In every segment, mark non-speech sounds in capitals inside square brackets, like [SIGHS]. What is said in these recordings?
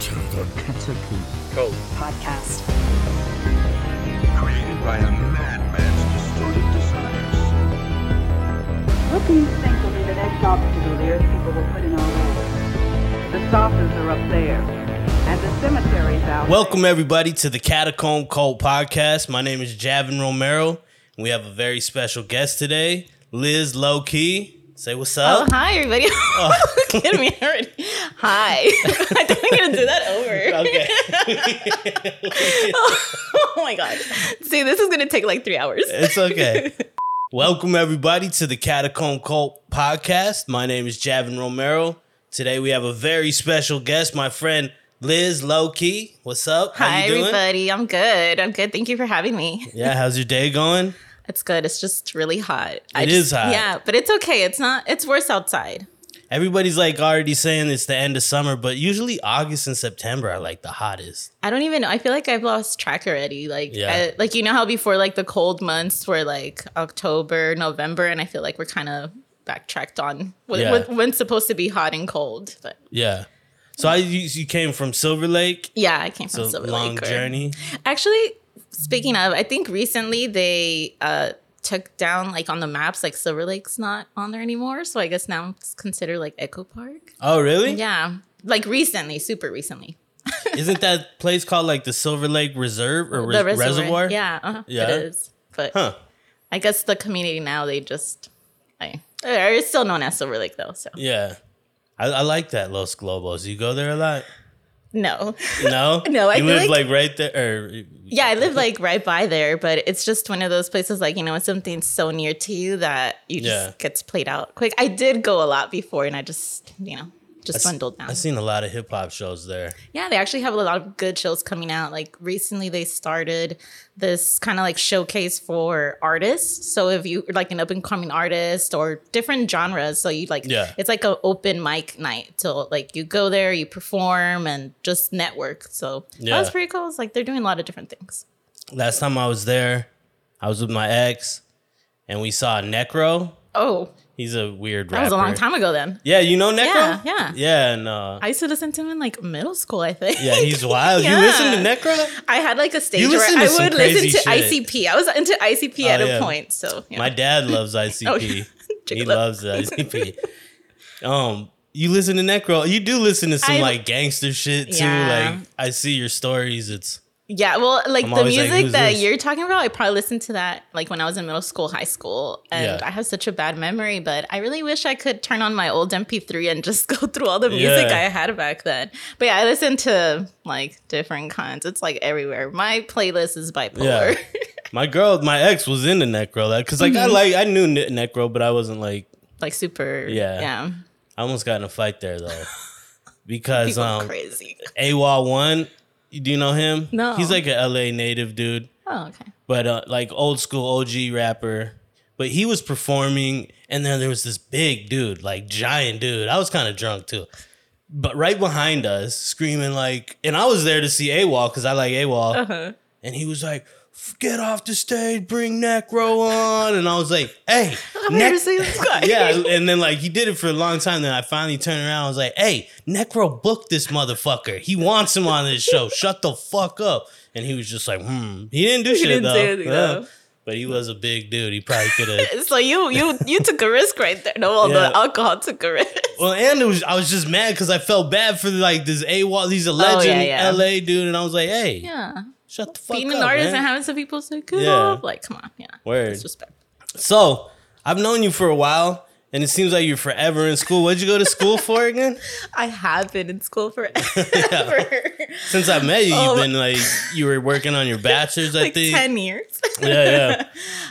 to the Catacomb Cult. podcast. created by a madman's distorted desires. What do you think will be the next obstacle the Earth people will put in our way? The saucers are up there, and the cemetery's out Welcome everybody to the Catacomb Cult Podcast. My name is Javin Romero. and We have a very special guest today, Liz Lowkey. Say what's up. Oh, up. hi, everybody. Oh. [LAUGHS] Look at me already. Hi. [LAUGHS] I think I'm going to do that over. Okay. [LAUGHS] oh my God. See, this is going to take like three hours. it's okay. Welcome everybody to the Catacomb Cult Podcast. My name is Javin Romero. Today we have a very special guest, my friend Liz Lowkey. What's up? How Hi, you doing? everybody. I'm good. I'm good. Thank you for having me. Yeah, how's your day going? It's good. It's just really hot. It It is is hot. Yeah, but it's okay. It's not, it's worse outside. Everybody's like already saying it's the end of summer, but usually August and September are like the hottest. I don't even know. I feel like I've lost track already. Like, Yeah. I- like you know how before like the cold months were like October, November, and I feel like we're kind of backtracked on what, Yeah. when's supposed to be hot and cold. But Yeah. So I you, you came from Silver Lake. yeah, I came from a Silver long Lake. or- journey. Actually, speaking of, I think recently they uh took down like on the maps like Silver Lake's not on there anymore. So I guess now it's considered like Echo Park. Oh, really? Yeah, like recently, super recently. [LAUGHS] Isn't that place called like the Silver Lake Reserve or res- reservoir? Yeah, uh-huh, Yeah? it is. But Huh. I guess the community now they just I it's still known as Silver Lake though. So Yeah. I, I like that Los Globos. You go there a lot? No, No? [LAUGHS] No, I You live like- like, right there or yeah, I live [LAUGHS] like right by there, but it's just one of those places like you know when something's so near to you that you just Yeah. gets played out quick. I did go a lot before, and I just you know just dwindled down. I've seen a lot of hip hop shows there. Yeah, they actually have a lot of good shows coming out. Like recently, they started this kind of like showcase for artists. So if you like an up and coming artist or different genres, so you like, Yeah. it's like an open mic night. So like you go there, you perform, and just network. So Yeah. that was pretty cool. It's like they're doing a lot of different things. Last time I was there, I was with my ex and we saw Necro. Oh, He's a weird that rapper. was a long time ago. Then Yeah, you know Necro? Yeah, yeah. Yeah, and uh, I used to listen to him in like middle school. I think. yeah, he's [LAUGHS] wild. You listen to Necro? I had like a stage where I would listen to shit. ICP. I was into ICP at Oh, a point. So know. My dad [LAUGHS] loves ICP. [LAUGHS] he loves ICP. um, you listen to Necro. You do listen to some I- like gangster shit too. Yeah. Like I see your stories. It's Yeah, well, like I'm the always like, music that this? you're talking about, I probably listened to that like when I was in middle school, high school, and Yeah. I have such a bad memory. But I really wish I could turn on my old MP3 and [LAUGHS] just go through all the music Yeah. I had back then. But yeah, I listen to like different kinds. It's like everywhere. My playlist is bipolar. Yeah. [LAUGHS] my girl, my ex was into Necro. That because like Mm-hmm. I like I knew Ne- Necro, but I wasn't like like super. Yeah. yeah. I almost got in a fight there though [LAUGHS] because People um crazy. AWOL one. Do you know him? No. He's like a LA native dude. Oh, okay. but uh, like old school OG rapper. But he was performing, and then there was this big dude, like giant dude. I was kind of drunk too, but right behind us, screaming like, and I was there to see AWOL because I like AWOL, Uh-huh. and he was like, "Get off the stage, bring Necro on," and I was like, "Hey, [LAUGHS] I've Nec- never seen this guy. yeah." And then like he did it for a long time. Then I finally turned around. I was like, "Hey, Necro, book this motherfucker. He wants him on this show. Shut the fuck up." And he was just like, "Hmm." He didn't do shit didn't though. say anything, Yeah. though. But he was a big dude. He probably could have. [LAUGHS] So you you you took a risk right there. No, well, Yeah. the alcohol took a risk. well, and it was I was just mad because I felt bad for like this AWOL. He's a legend, Oh, yeah, yeah. LA dude, and I was like, "Hey, Yeah. Shut the fuck Being up, an artist man." and having some people say, "Get Yeah. off," like, come on, yeah, Word. disrespect. So I've known you for a while, and it seems like you're forever in school. What'd you go to school [LAUGHS] for again? I have been in school forever. [LAUGHS] Since I met you, Oh. you've been like you were working on your bachelor's. I [LAUGHS] like think. 10 years. Yeah, yeah.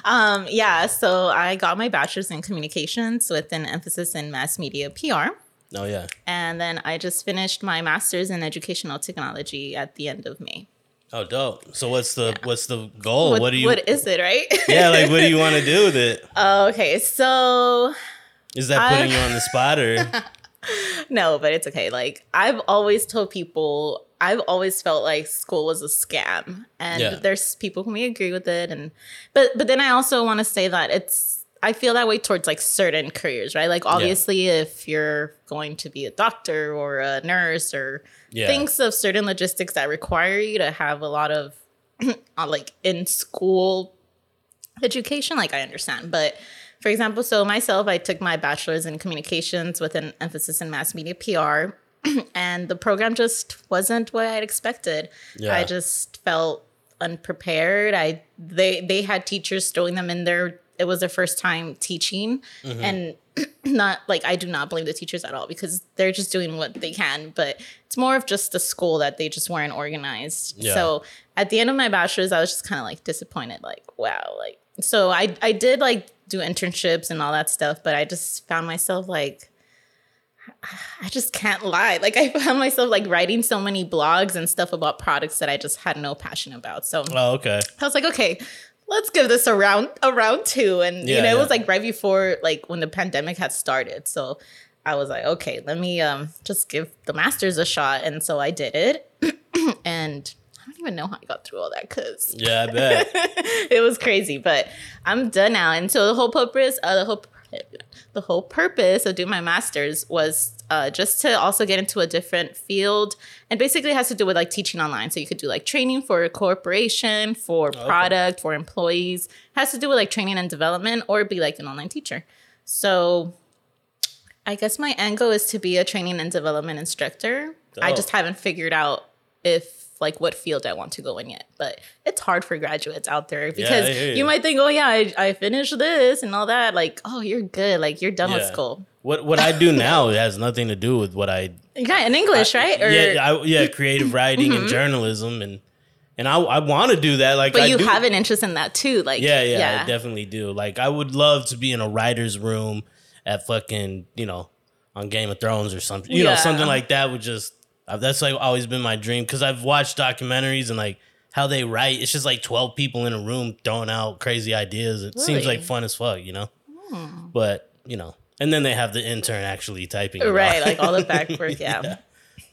um, yeah, so I got my bachelor's in communications with an emphasis in mass media PR. Oh yeah. And then I just finished my master's in educational technology at the end of May. Oh, dope. So what's the what's the goal? What, what, do you? what is it, right? [LAUGHS] yeah, like what do you want to do with it? [LAUGHS] okay, so Is that I- putting you on the spot or? [LAUGHS] no, but it's okay. Like I've always told people, I've always felt like school was a scam, and Yeah. there's people who may agree with it, and but but then I also want to say that it's I feel that way towards like certain careers, right? Like obviously if you're going to be a doctor or a nurse or Yeah. things of certain logistics that require you to have a lot of [CLEARS THROAT] uh, like in school education, like I understand. But for example, so myself, I took my bachelor's in communications with an emphasis in mass media PR. [CLEARS THROAT] and the program just wasn't what I'd expected. Yeah. I just felt unprepared. I they they had teachers throwing them in there. It was their first time teaching, Mm-hmm. and [CLEARS THROAT] not like I do not blame the teachers at all because they're just doing what they can. But it's more of just the school that they just weren't organized. Yeah. So at the end of my bachelor's, I was just kind of like disappointed. Like wow, like so I I did like do internships and all that stuff, but I just found myself like. [SIGHS] I just can't lie. Like I found myself like writing so many blogs and stuff about products that I just had no passion about. So Oh, okay. I was like, okay, let's give this a round a round two. And Yeah, you know, it yeah. was like right before like when the pandemic had started. So I was like, okay, let me um just give the masters a shot. And so I did it. [CLEARS THROAT] and I don't even know how I got through all that because Yeah, I bet. [LAUGHS] it was crazy, but I'm done now. And so the whole purpose, uh, the whole the whole purpose of doing my master's was uh, just to also get into a different field, and basically it has to do with like teaching online. So you could do like training for a corporation, for product, for employees. It has to do with like training and development, or be like an online teacher. So I guess my end goal is to be a training and development instructor. I just haven't figured out if like what field I want to go in yet. But it's hard for graduates out there because I hear you you. might think, oh yeah, I, I finished this and all that. Like, oh, you're good. Like you're done with school. What what I do now [LAUGHS] has nothing to do with what I Yeah, in English, right? Or Mm-hmm. yeah I, yeah creative [LAUGHS] writing and journalism and and I I want to do that like but I you do, have an interest in that too. Like yeah, yeah I definitely do like I would love to be in a writer's room at fucking you know on Game of Thrones or something you know something like that would just that's like always been my dream because I've watched documentaries and like how they write it's just like 12 people in a room throwing out crazy ideas it seems Really? Hmm. like fun as fuck you know but you know and then they have the intern actually typing it Right, like all the back work, [LAUGHS] yeah.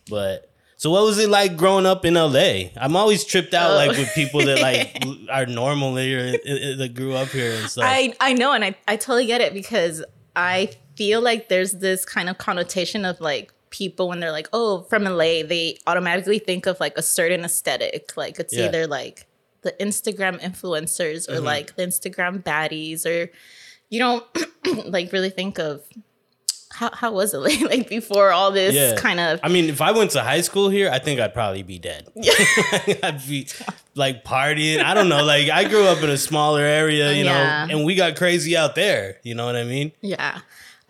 But so what was it like growing up in LA? I'm always tripped out Oh. like with people that like are normal here that grew up here and stuff. I I know, and I I totally get it because I feel like there's this kind of connotation of like people when they're like, oh, from LA, they automatically think of like a certain aesthetic. Like it's Yeah. either like the Instagram influencers or Mm-hmm. like the Instagram baddies, or you don't [CLEARS THROAT] like really think of how how was it like, [LAUGHS] like before all this yeah. kind of I mean, if I went to high school here, I think I'd probably be dead. yeah. [LAUGHS] I'd be like partying. I don't know. Like I grew up in a smaller area, you Yeah. know, and we got crazy out there. You know what I mean? yeah.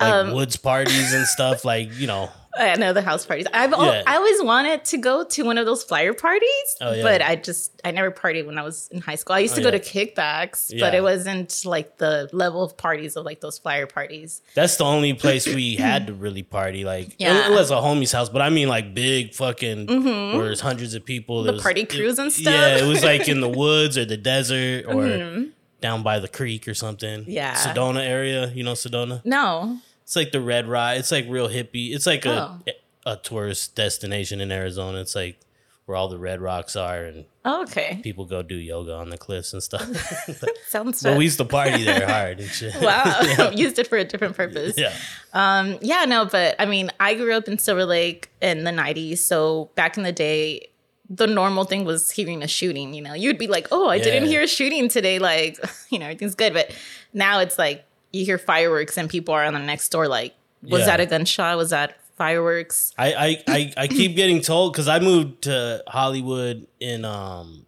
Like Um, woods parties and stuff. Like you know, I know the house parties. I've al- Yeah. I always wanted to go to one of those flyer parties, Oh, yeah. but I just I never partied when I was in high school. I used Oh, to go yeah. to kickbacks, but it wasn't like the level of parties of like those flyer parties. that's the only place we [CLEARS THROAT] had to really party. Like Yeah. was a homie's house, but I mean like big fucking where there's hundreds of people. The was- party it- crews and stuff. Yeah, it was like in the [LAUGHS] woods or the desert or down by the creek or something. Mm-hmm. Yeah. Sedona area. You know Sedona? No, It's like the Red Rock. It's like real hippie. It's like a Oh. a tourist destination in Arizona. It's like where all the red rocks are and oh, okay, people go do yoga on the cliffs and stuff. [LAUGHS] [LAUGHS] sounds. but fun. we used to party there hard and shit. wow, [LAUGHS] used it for a different purpose. yeah. Um, yeah, no, but I mean, I grew up in Silver Lake in the '90s, so back in the day. The normal thing was hearing a shooting, you know. You'd be like, "Oh, I didn't hear a shooting today." Like, you know, everything's good. But now it's like you hear fireworks and people are on the next door. Like, was Yeah. that a gunshot? Was that fireworks? I I, I, I keep getting told because I moved to Hollywood in um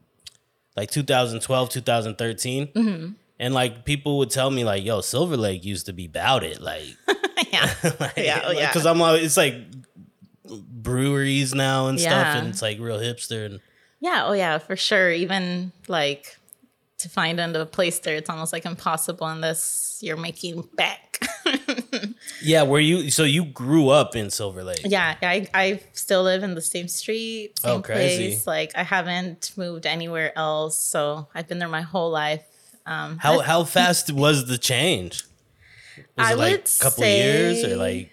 like 2012 2013 Mm-hmm. and like people would tell me like yo Silver Lake used to be about it like [LAUGHS] yeah, [LAUGHS] Yeah, oh, yeah. because I'm always, it's like breweries now and stuff and it's like real hipster and yeah, oh yeah, for sure. Even like to find a place there, it's almost like impossible you're making back. [LAUGHS] yeah where you so you grew up in Silver Lake Yeah, I I still live in the same street, same Oh, crazy. place. Like I haven't moved anywhere else, so I've been there my whole life. Um, how how fast was the change [LAUGHS] was I it like would a couple years or say- like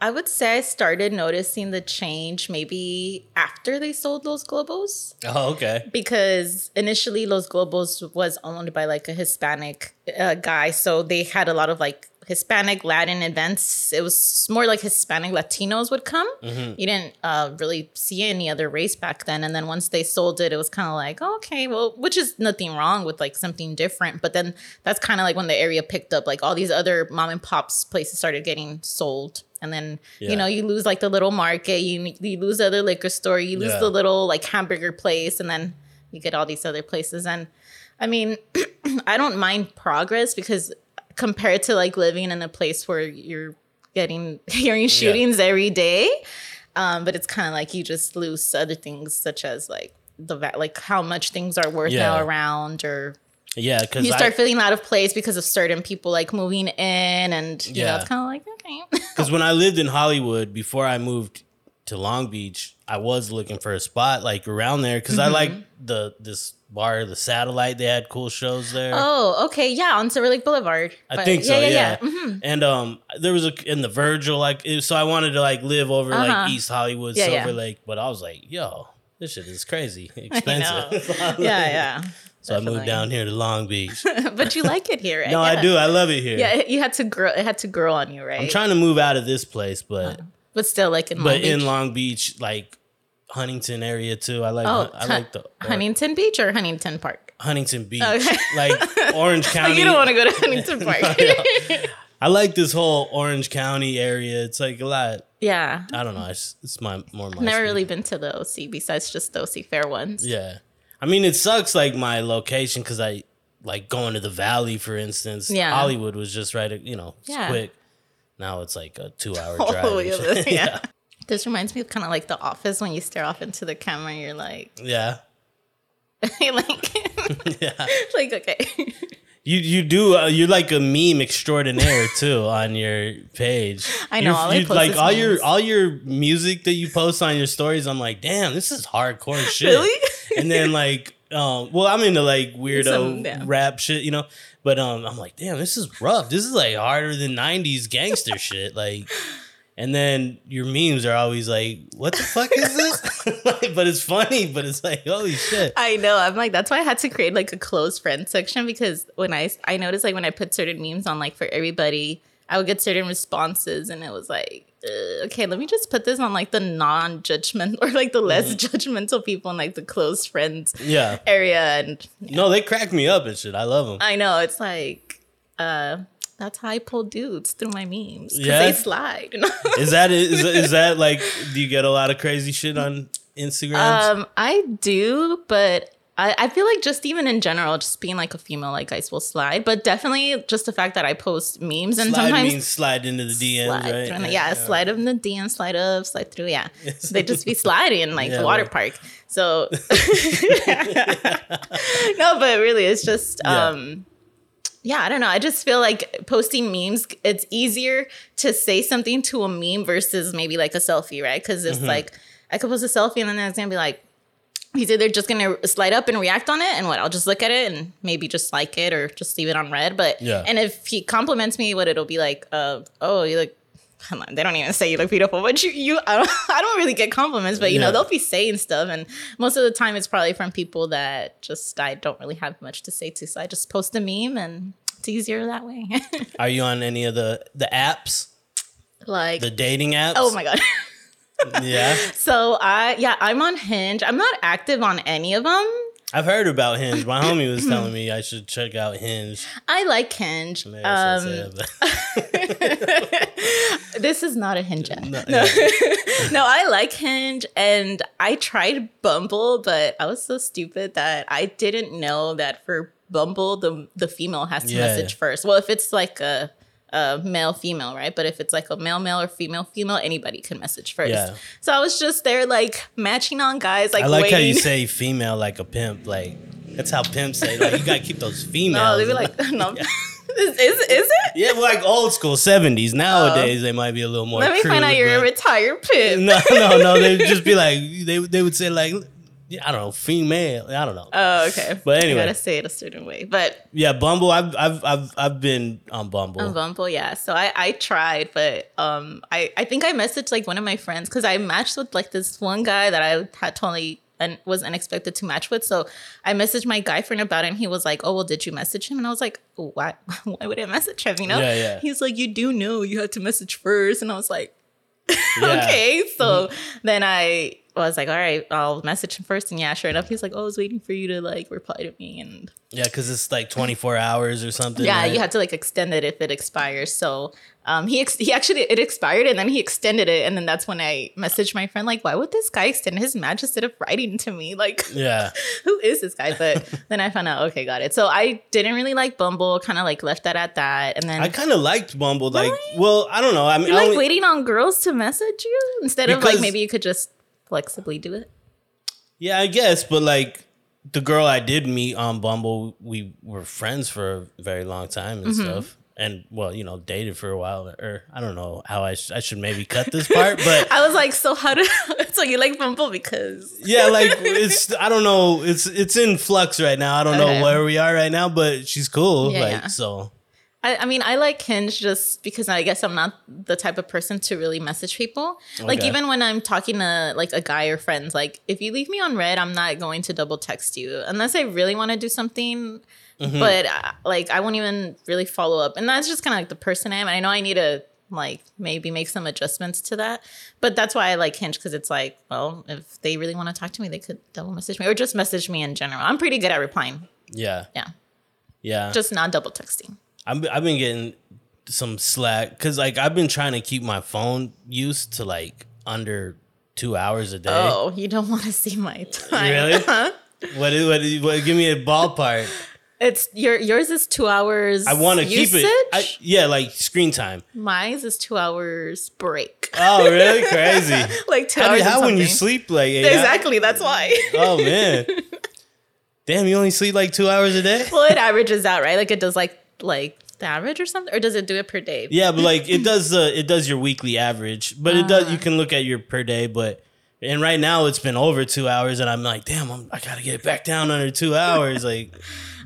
I would say I started noticing the change maybe after they sold Los Globos. Oh, okay. because initially Los Globos was owned by like a Hispanic uh, guy, so they had a lot of like Hispanic Latin events. It was more like Hispanic Latinos would come. You didn't uh, really see any other race back then, and then once they sold it, it was kind of like oh, okay, well, which is nothing wrong with like something different. But then that's kind of like when the area picked up, like all these other mom and pops places started getting sold. And then Yeah. you know you lose like the little market, you you lose the other liquor store, you lose Yeah. the little like hamburger place, and then you get all these other places. And I mean, [CLEARS THROAT] I don't mind progress because compared to like living in a place where you're getting [LAUGHS] hearing shootings every day, um, but it's kind of like you just lose other things such as like the like how much things are worth Yeah. now around or Yeah, because you start feeling out of place because of certain people like moving in and you know Yeah. it's kind of like okay [LAUGHS] Because when I lived in Hollywood before I moved to Long Beach, I was looking for a spot like around there because I like the this bar, the Satellite. They had cool shows there. oh okay yeah on Silver Lake Boulevard I think so, yeah. Mhm. And um, there was a in the Virgil like, so I wanted to like live over Uh-huh. like East Hollywood, Yeah, Silver yeah. Lake, but I was like, yo, this shit is crazy [LAUGHS] expensive. [LAUGHS] yeah yeah So I moved down here to Long Beach. [LAUGHS] but you like it here right? No, yeah. I do. I love it here. Yeah, you had to grow. It had to grow on you, right? I'm trying to move out of this place, but but still, like in but Long in Long Beach, like Huntington area too. I like oh, I like the or- Huntington Beach or Huntington Park. Huntington Beach, Okay. [LAUGHS] like Orange [LAUGHS] County. You don't want to go to Huntington [LAUGHS] Park. I like this whole Orange County area. It's like a lot. yeah, I don't know. It's, it's my more my never speed. really been to the OC besides just the OC fair ones. Yeah. I mean, it sucks like my location because I like going to the valley, for instance. Yeah. Hollywood was just right, you know, it's Yeah. quick. Now it's like a two hour drive. the way and over shit. there, yeah. This reminds me of kind of like The Office when you stare off into the camera. You're like, [LAUGHS] yeah. you're like, [LAUGHS] Yeah. [LAUGHS] like okay. You you do uh, you're like a meme extraordinaire too on your page. I know, You're- all I you- like all your all your music that you post on your stories. I'm like, damn, this is hardcore shit. Really? and then like, um, well, I'm into like weirdo Some- yeah. rap shit, you know. But um, I'm like, damn, this is rough. This is like harder than '90s gangster shit. Like, and then your memes are always like, what the fuck is this? like, [LAUGHS] [LAUGHS] but it's funny. But it's like, holy shit. I know. I'm like, that's why I had to create like a close friend section because when I I noticed like when I put certain memes on like for everybody, I would get certain responses, and it was like, uh, okay, let me just put this on like the non-judgment [LAUGHS] or like the less judgmental people in like the close friends Yeah. area, and No, they crack me up and shit. I love them. I know it's like, uh, that's how I pull dudes through my memes because Yeah? they slide. [LAUGHS] Is that is, is that like? Do you get a lot of crazy shit on Instagram? Um, I do, but I, I feel like just even in general, just being like a female, like guys will slide. But definitely just the fact that I post memes and slide sometimes means slide into the DMs, slide right? in the- yeah, slide in the DM, slide up, slide through. Yeah, [LAUGHS] so they just be sliding like Yeah, the water park. So [LAUGHS] no, but really, it's just Yeah. um. Yeah, I don't know. I just feel like posting memes, it's easier to say something to a meme versus maybe like a selfie, right? Because Mm-hmm. it's like I could post a selfie and then it's gonna be like, he's either just gonna slide up and react on it, and what I'll just look at it and maybe just like it or just leave it on read. But Yeah. and if he compliments me, what it'll be like, uh, oh, you look. Come on, they don't even say you look beautiful, but you, you, I don't, [LAUGHS] I don't really get compliments, but you Yeah. know, they'll be saying stuff, and most of the time it's probably from people that just I don't really have much to say to, so I just post a meme, and it's easier that way. [LAUGHS] Are you on any of the the apps, like, the dating apps? oh my god. [LAUGHS] Yeah, so I, yeah, I'm on Hinge. I'm not active on any of them. I've heard about Hinge. My homie was [CLEARS THROAT] telling me I should check out Hinge. I like Hinge. Um, [LAUGHS] this is not a Hinge. No, No. [LAUGHS] no, I like Hinge and I tried Bumble, but I was so stupid that I didn't know that for Bumble the the female has to Yeah. message first. Well, if it's like a a male female, right? But if it's like a male male or female female, anybody can message first. Yeah. So I was just there like matching on guys like I like how waiting. you say female like a pimp. Like that's how pimps say. Like you gotta keep those females. no, they be like [LAUGHS] no. is, is is it? yeah, like old school seventies. Oh. Nowadays they might be a little more. Let me find out you're a retired pimp. [LAUGHS] No, no, no. They'd [LAUGHS] just be like they they would say like I don't know, female. I don't know. Oh, okay. But anyway. I gotta say it a certain way. But yeah, Bumble. I've I've I've I've been on Bumble. on Bumble, yeah. So I I tried, but um, I I think I messaged like one of my friends because I matched with like this one guy that I had totally and was unexpected to match with. So I messaged my guy friend about it, and he was like, "Oh well, did you message him?" And I was like, "Why? [LAUGHS] Why would I message him? You know?" Yeah, yeah. He's like, "You do know you had to message first. and I was like, [LAUGHS] Yeah. Mm-hmm. "Okay." So then I was like, "All right, I'll message him first. And yeah, sure enough, he's like, "Oh, I was waiting for you to like reply to me." And Yeah, because it's like 24 hours or something. yeah, right? you have to like extend it if it expires. So um, he ex- he actually it expired and then he extended it, and then that's when I messaged my friend like, why would this guy extend his match instead of writing to me? [LAUGHS] Like, Yeah. [LAUGHS] who is this guy? But [LAUGHS] then I found out, okay, got it. So I didn't really like Bumble, kind of like left that at that, and then I kind of liked Bumble. Like, well, I don't know. I mean, I like only- waiting on girls to message you instead of like maybe you could just flexibly do it. yeah, I guess, but like the girl I did meet on Bumble, we were friends for a very long time and Mm-hmm. stuff. And well, you know, dated for a while, or I don't know how I, sh- I should maybe cut this part, [LAUGHS] but I was like, so how do [LAUGHS] so you like Bumble because [LAUGHS] yeah, like it's I don't know, it's it's in flux right now. I don't Okay. know where we are right now, but she's cool. Yeah, like yeah. so, I, I mean, I like Hinge just because I guess I'm not the type of person to really message people. Like even when I'm talking to like a guy or friends, like if you leave me on read, I'm not going to double text you unless I really want to do something. Mm-hmm. But uh, like I won't even really follow up, and that's just kind of like the person I am. And I know I need to like maybe make some adjustments to that. But that's why I like Hinge because it's like, well, if they really want to talk to me, they could double message me or just message me in general. I'm pretty good at replying. yeah, Yeah, yeah. just not double texting. I'm, I've been getting some slack because like I've been trying to keep my phone used to like under two hours a day. Oh, you don't want to see my [LAUGHS] time. Really? What is what, is- what? Give me a ballpark. It's your yours is two hours. I want to keep it. I, yeah, like screen time. Mine is two hours break. Oh, really? Crazy. [LAUGHS] like two How, hours. how when you sleep like eight hours? Exactly. That's why. Oh man. [LAUGHS] Damn, you only sleep like two hours a day. well, it averages out, right? Like it does like like the average or something, or does it do it per day? Yeah, but like it [LAUGHS] does the it does your weekly average, but it does Ah. you can look at your per day, but and right now it's been over two hours, and I'm like, damn, I'm, I gotta get it back down under two hours, [LAUGHS] like.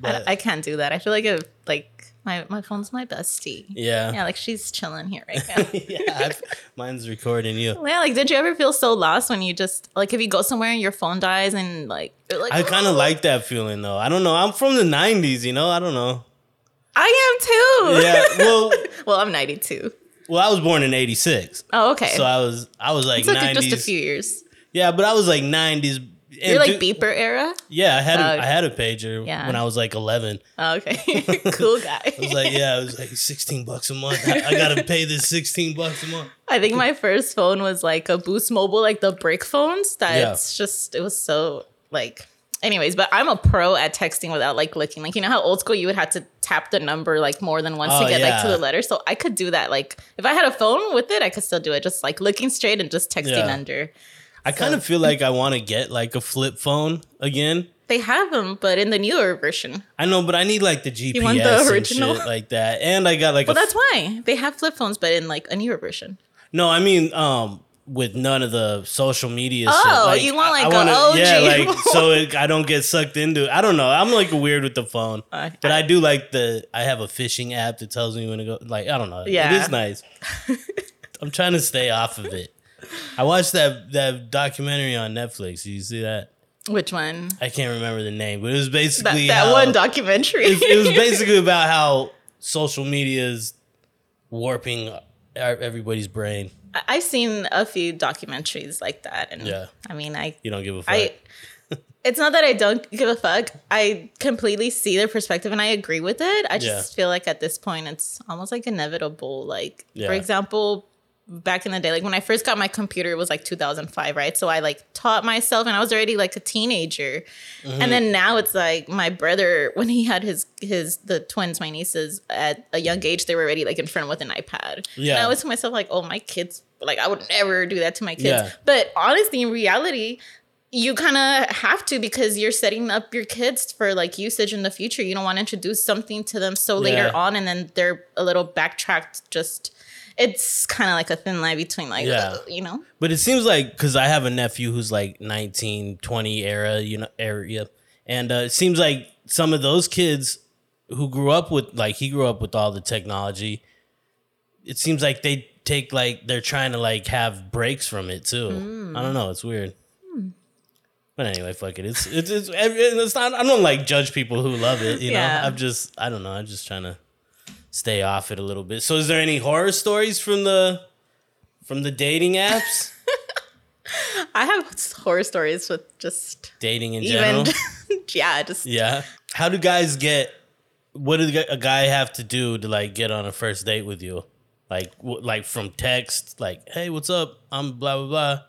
I, I can't do that. I feel like if like my my phone's my bestie. yeah, Yeah, like she's chilling here right [LAUGHS] now. yeah, I've, mine's recording you. yeah, like did you ever feel so lost when you just like if you go somewhere and your phone dies and like like I kind of like that feeling though. I don't know. I'm from the '90s, you know. I don't know. I am too. Yeah. Well, [LAUGHS] well, I'm 92. well, I was born in '86, Oh, okay. so I was I was like It's like '90s. just a few years. Yeah, but I was like '90s. You're like beeper era. Yeah, I had a, Oh, I had a pager yeah. when I was like 11. Oh, okay, [LAUGHS] [LAUGHS] cool guy. I was like, yeah, it was like 16 bucks a month. I, I gotta pay this 16 bucks a month. I think my first phone was like a Boost Mobile, like the brick phones. That's just it was so like. Anyways, but I'm a pro at texting without like looking. Like you know how old school you would have to tap the number like more than once Oh, to get like to the letter. So I could do that. Like if I had a phone with it, I could still do it. Just like looking straight and just texting Yeah. under. I kind of feel like I want to get like a flip phone again. They have them, but in the newer version. I know, but I need like the GPS want the and original? shit like that. And I got like Well, that's why they have flip phones, but in like a newer version. no. I mean, um, with none of the social media. Oh, shit. you want, I- like, I a wanna- OG Yeah, like [LAUGHS] so it, I don't get sucked into. it. I don't know. I'm like weird with the phone, Uh, but I do like the. I have a fishing app that tells me when to go. Like I don't know. Yeah. it is nice. [LAUGHS] I'm trying to stay off of it. I watched that that documentary on Netflix. You see that? Which one? I can't remember the name, but it was basically that how- one documentary. it, it was [LAUGHS] basically about how social media is warping everybody's brain. I've seen a few documentaries like that, and Yeah. I mean, I, You don't give a fuck. I, [LAUGHS] it's not that I don't give a fuck. I completely see their perspective, and I agree with it. I just Yeah. feel like at this point, it's almost like inevitable. Like, Yeah. for example, back in the day, like when I first got my computer, it was like 2005, right? So I like taught myself, and I was already like a teenager. Mm-hmm. And then now it's like my brother, [LAUGHS] when he had his his the twins, my nieces, at a young age, they were already like in front with an iPad. Yeah. And I was to myself like, oh, my kids, like I would never do that to my kids. Yeah. But honestly, in reality, you kind of have to because you're setting up your kids for like usage in the future. You don't want to introduce something to them so later on and then they're a little backtracked. Just it's kind of like a thin line between like Yeah. uh, you know. But it seems like because I have a nephew who's like 19, 20 era, you know, area, and uh, it seems like some of those kids who grew up with like he grew up with all the technology. It seems like they take like they're trying to like have breaks from it too. Hmm. I don't know. It's weird. But anyway, fuck it. It's it's it's, it's not. I don't like judge people who love it. You Yeah. know, I'm just I don't know. I'm just trying to stay off it a little bit. So, is there any horror stories from the from the dating apps? [LAUGHS] I have horror stories with just dating in even general. [LAUGHS] yeah, just yeah. How do guys get? What does a guy have to do to like get on a first date with you? Like, like from text, like, "Hey, what's up? I'm blah blah blah."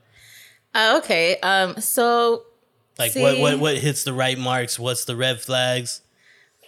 uh, okay. Um, so Like, what what what hits the right marks? What's the red flags?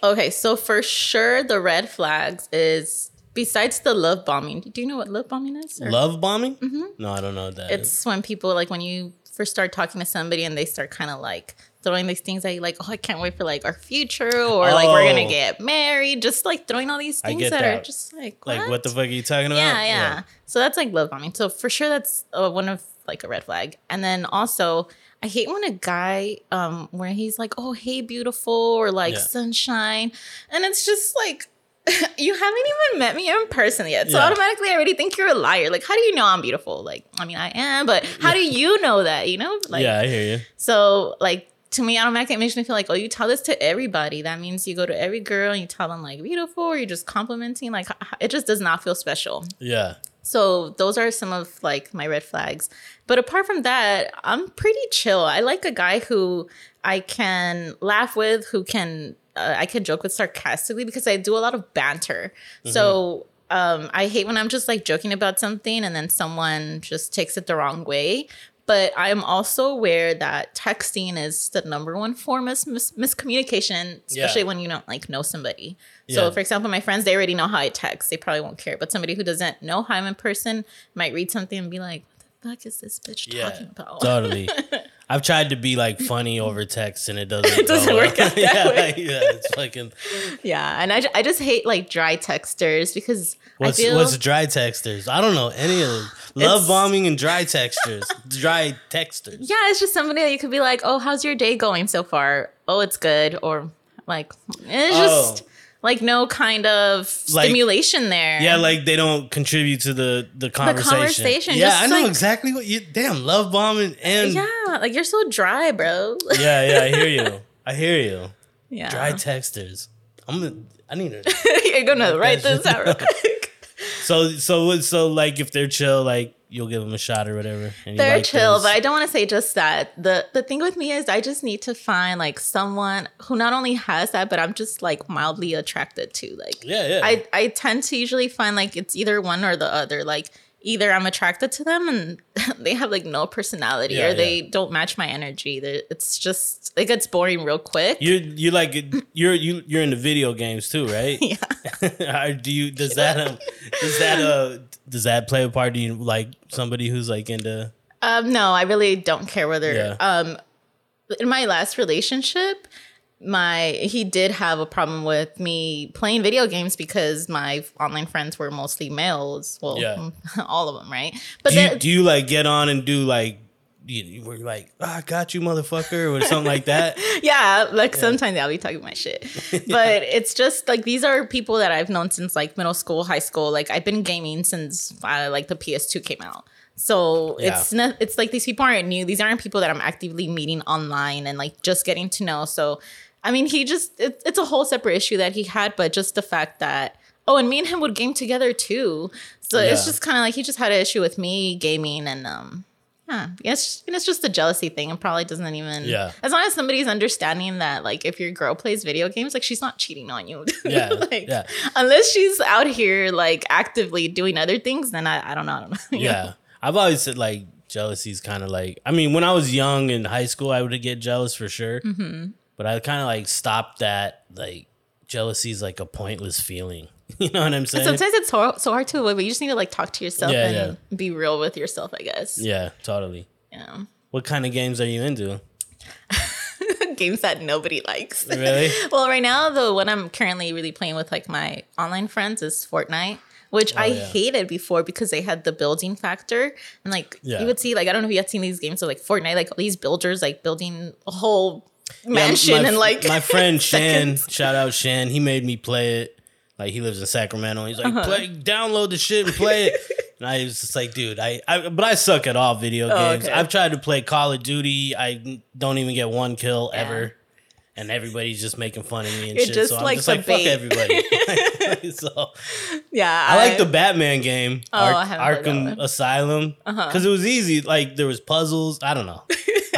Okay, so for sure the red flags is besides the love bombing. Do you know what love bombing is? or- Love bombing? No, I don't know what that. It's when people like when you first start talking to somebody and they start kind of like throwing these things at you, like, oh, I can't wait for like our future, or like we're Oh. gonna get married. Just like throwing all these things get that, are just like, like, what the fuck are you talking about? Yeah, yeah. So that's like love bombing. So for sure, that's uh, one of like a red flag. And then also, I hate when a guy, um, where he's like, "Oh, hey, beautiful," or like Yeah. sunshine, and it's just like. [LAUGHS] You haven't even met me in person yet. So Yeah. automatically I already think you're a liar. Like, how do you know I'm beautiful? Like, I mean, I am, but how do you know that? You know? Like, yeah, I hear you. so like to me, automatically it makes me feel like, oh, you tell this to everybody. That means you go to every girl and you tell them like beautiful, or you're just complimenting. Like it just does not feel special. Yeah, So those are some of like my red flags. But apart from that, I'm pretty chill. I like a guy who I can laugh with, who can uh, I can joke with sarcastically because I do a lot of banter. So um, I hate when I'm just like joking about something and then someone just takes it the wrong way. But I am also aware that texting is the number one form of mis- miscommunication, especially Yeah. when you don't like know somebody. So, Yeah. for example, my friends, they already know how I text. They probably won't care. But somebody who doesn't know how I'm in person might read something and be like, what the fuck is this bitch yeah, talking about? totally. [LAUGHS] I've tried to be like funny over text and it doesn't. [LAUGHS] It doesn't work out that [LAUGHS] yeah, way. yeah, it's fucking. [LAUGHS] yeah. And I, I just hate like dry texters because What's I feel what's dry texters? I don't know any of them. Love It's- bombing and dry texters. dry texters. yeah, it's just somebody that you could be like, oh, how's your day going so far? Oh, it's good. Or like, it's just Oh. Like no kind of Like- stimulation there. Yeah, like they don't contribute to the the conversation. conversation, Yeah, I know like- exactly what you. Damn, love bombing and yeah, yeah, like you're so dry, bro. yeah, yeah, I hear you. [LAUGHS] I hear you. yeah. Dry texters. I'm gonna. I need to. [LAUGHS] you're gonna write this out real quick. [LAUGHS] So so so like if they're chill, like you'll give them a shot or whatever. and They're like chill, those. but I don't want to say just that. The the thing with me is I just need to find like someone who not only has that, but I'm just like mildly attracted to. Like yeah, yeah. I I tend to usually find like it's either one or the other. Like either I'm attracted to them and [LAUGHS] they have like no personality Yeah, or they yeah. don't match my energy. It's just it gets boring real quick. you [LAUGHS] you like you're you you're into video games too, right? yeah. [LAUGHS] Do you does that um, does that uh does that play a part? Do you like somebody who's like into Um, no, I really don't care whether. Yeah. Um, in my last relationship, my he did have a problem with me playing video games because my online friends were mostly males. Well, Yeah. [LAUGHS] all of them, right? But do you, do you like get on and do like you, were like "Ah, I got you motherfucker or something like that? [LAUGHS] yeah, like sometimes I'll be talking my shit. But [LAUGHS] it's just like these are people that I've known since like middle school, high school. Like I've been gaming since uh, like the PS2 came out. So Yeah. it's not it's like these people aren't new. These aren't people that I'm actively meeting online and like just getting to know. So I mean, he just it, it's a whole separate issue that he had, but just the fact that oh, and me and him would game together too. So it's just kind of like he just had an issue with me gaming and um yeah, it's and it's just a jealousy thing. It probably doesn't even. Yeah. As long as somebody's understanding that, like, if your girl plays video games, like, she's not cheating on you. [LAUGHS] Yeah, like, yeah. Unless she's out here like actively doing other things, then I, I don't know. I don't know. You [LAUGHS] know? Yeah, I've always said like jealousy is kind of like. I mean, when I was young in high school, I would get jealous for sure. Mm-hmm. But I kind of like stopped that. Like jealousy is like a pointless feeling. [LAUGHS] you know what I'm saying? Sometimes it's so, so hard to avoid, but you just need to like talk to yourself Yeah, and be real with yourself. I guess. yeah, totally. Yeah. What kind of games are you into? [LAUGHS] Games that nobody likes. [LAUGHS] Really? well, right now the one I'm currently really playing with like my online friends is Fortnite. Which oh, I Oh, yeah. hated before because they had the building factor. And like Yeah. you would see, like I don't know if you had seen these games of like Fortnite, like all these builders like building a whole Yeah, mansion my, and like my friend [LAUGHS] Shan, shout out Shan, he made me play it. Like he lives in Sacramento. He's like, Uh-huh. play, download the shit and play it. [LAUGHS] and I was just like, dude, I, I, but I suck at all video Oh, games. okay. I've tried to play Call of Duty. I don't even get one kill Yeah. ever. And everybody's just making fun of me and You're shit. just so I'm like just like, fuck bait. everybody. [LAUGHS] so Yeah. I like the Batman game, Oh, I played Arkham. Uh-huh. Asylum, because it was easy. Like there was puzzles. I don't know.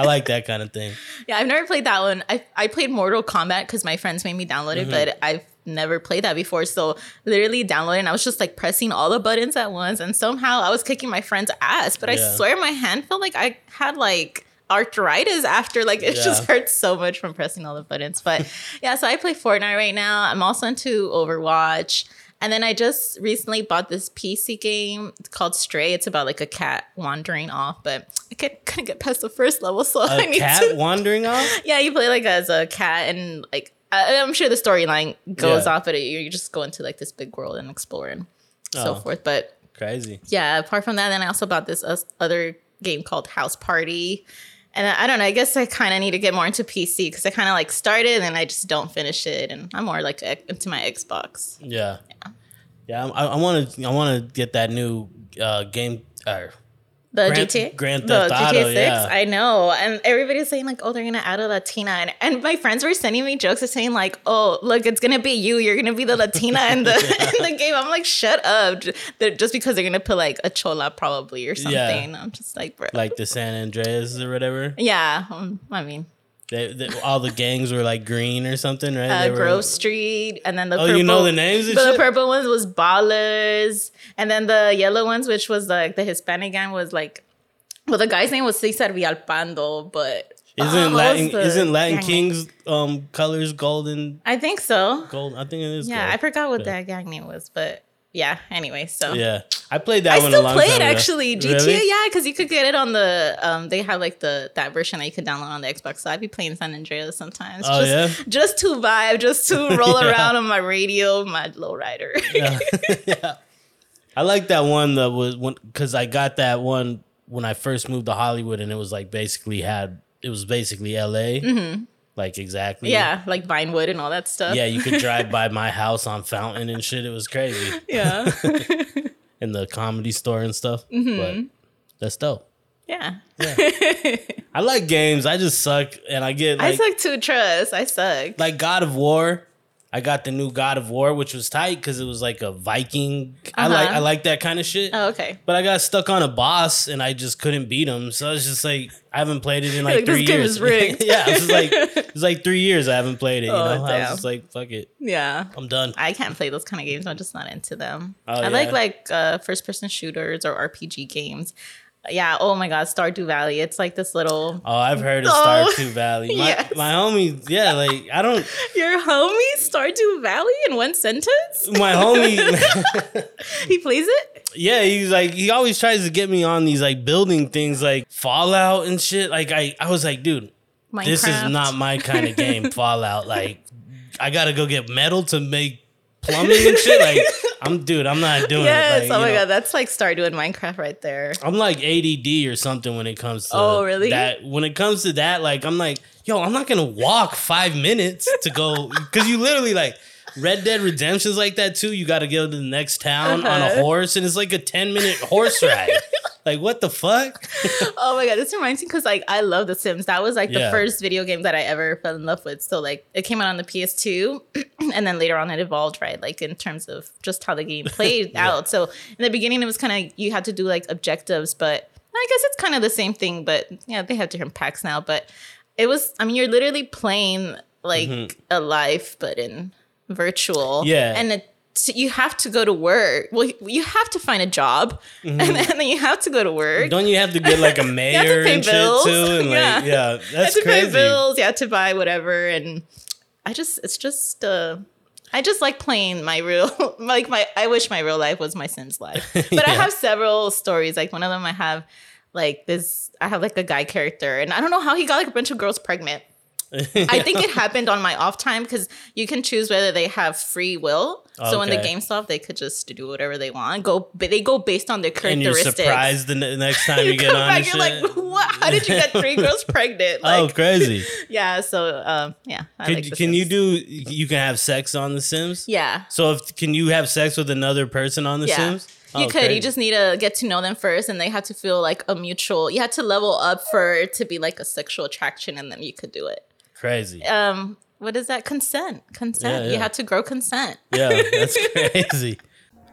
I like that kind of thing. Yeah, I've never played that one. I I played Mortal Kombat because my friends made me download it, Mm-hmm. but I've never played that before. So literally downloading, I was just like pressing all the buttons at once, and somehow I was kicking my friend's ass. But I swear my hand felt like I had like arthritis after. Like it just Yeah. [LAUGHS] hurts so much from pressing all the buttons. But [LAUGHS] yeah, so I play Fortnite right now. I'm also into Overwatch. And then I just recently bought this PC game it's called Stray. It's about like a cat wandering off, but I couldn't, couldn't get past the first level, so [LAUGHS] I A need to- cat to wandering off. [LAUGHS] yeah, you play like as a cat, and like I, I'm sure the storyline goes Yeah. off, but it, you just go into like this big world and explore and so Oh. forth. But Crazy. yeah, apart from that, then I also bought this other game called House Party. And I, I don't know. I guess I kind of need to get more into PC because I kind of like started and I just don't finish it, and I'm more like into my Xbox. Yeah. Yeah. I want to. I want to get that new uh, game. Uh, The Grand- GTA, Grand the Theft Auto, GTA Six. yeah. I know, and everybody's saying like, "Oh, they're gonna add a Latina," and, and my friends were sending me jokes of saying like, "Oh, look, it's gonna be you. You're gonna be the Latina in the [LAUGHS] in the game." I'm like, "Shut up!" They're- Just because they're gonna put like a chola probably or something. Yeah. I'm just like, bro. like the San Andreas or whatever. yeah, um, I mean, They, they, all the gangs were like green or something, right? They uh, were- Grove Street, and then the Oh, purple, you know the names the shit? purple ones was Ballers, and then the yellow ones, which was like the Hispanic gang, was like, well, the guy's name was Cesar Vialpando, but Isn't [LAUGHS] Latin isn't Latin? Kings um colors golden I think so. gold? I think it is. Yeah, gold. I forgot what Yeah. that gang name was, but yeah. Anyway, so Yeah, I played that I one. a still long play it ago. actually. GTA, Really? yeah, because you could get it on the um. They have like the that version that you could download on the Xbox. So I'd be playing San Andreas sometimes. Oh, just, yeah? just to vibe, just to [LAUGHS] roll Yeah. around on my radio, my lowrider. [LAUGHS] yeah. [LAUGHS] yeah. I like that one that was when because I got that one when I first moved to Hollywood, and it was like basically had it was basically L.A. Like exactly. Yeah, like Vinewood and all that stuff. Yeah, you could [LAUGHS] drive by my house on Fountain and shit. It was crazy yeah, [LAUGHS] in the comedy store and stuff. Mm-hmm. But that's dope. yeah. Yeah. [LAUGHS] I like games. I just suck, and I get like, I suck to trust. I suck. like God of War. I got the new God of War, which was tight because it was like a Viking. I like Uh-huh. I like that kind of shit. oh, okay. But I got stuck on a boss and I just couldn't beat him. So it's just like I haven't played it in like, like, this three game years. is [LAUGHS] rigged. yeah, it's just like [LAUGHS] it's like three years I haven't played it. You Oh, know, I was just like, fuck it, Yeah. I'm done. I can't play those kind of games. I'm just not into them. Oh, I yeah? like like uh, first person shooters or RPG games. Yeah. Oh my God, Stardew Valley. It's like this little Oh, I've heard of Oh, Stardew Valley. My, [LAUGHS] yes. my homie, yeah, like I don't. your homie Stardew Valley in one sentence. My homie, [LAUGHS] he plays it. yeah, he's like he always tries to get me on these like building things like Fallout and shit. Like I, I was like, dude, Minecraft. this is not my kind of game. [LAUGHS] Fallout, like I gotta go get metal to make plumbing and shit. Like I'm, dude, I'm not doing Yes. it. Like, oh my know. God, that's like Stardew in Minecraft right there. I'm like ADD or something when it comes to Oh, really? that. When it comes to that, like I'm like, yo, I'm not gonna walk five minutes to go because you literally like Red Dead Redemption's like that too. You got to go to the next town on a Uh-huh. horse, and it's like a ten minute horse ride. [LAUGHS] like what the fuck? Oh my god, this reminds me because like I love The Sims. That was like the Yeah. first video game that I ever fell in love with. So like it came out on the PS2, [CLEARS THROAT] and then later on it evolved, right? Like in terms of just how the game [LAUGHS] played Yeah. out. So in the beginning, it was kind of you had to do like objectives, but I guess it's kind of the same thing. But yeah, they have different packs now. But it was, I mean, you're literally playing like a life, but in virtual. Mm-hmm. Yeah. and it. So you have to go to work. Well, you have to find a job, Mm-hmm. and, [LAUGHS] then, and then you have to go to work. Don't you have to get like a [LAUGHS] mayor and shit bills. too? And like, Yeah. yeah, [LAUGHS] you that's to crazy. pay bills, you had to buy whatever, and I just it's just uh I just like playing my real like my I wish my real life was my Sims life. But I have several stories. Like one of them I have like this. I have like a guy character, and I don't know how he got like a bunch of girls pregnant. I think it [LAUGHS] happened on my off time because you can choose whether they have free will. So in the Okay. game stuff, they could just do whatever they want. Go, but they go based on their and you're surprised the ne- [LAUGHS] next time you, you get on back, you're shit. like, what? How did you get three [LAUGHS] girls pregnant? oh, crazy! [LAUGHS] yeah. So, um, yeah. I Could, like can you do? You can have sex on The Sims. Yeah. So if can you have sex with another person on The Yeah. Sims? You Oh, could. crazy. You just need to get to know them first, and they have to feel like a mutual. You had to level up for to be like a sexual attraction, and then you could do it. crazy. Um, what is that? Consent. Consent. Yeah, You yeah. had to grow consent. Yeah, that's [LAUGHS] crazy.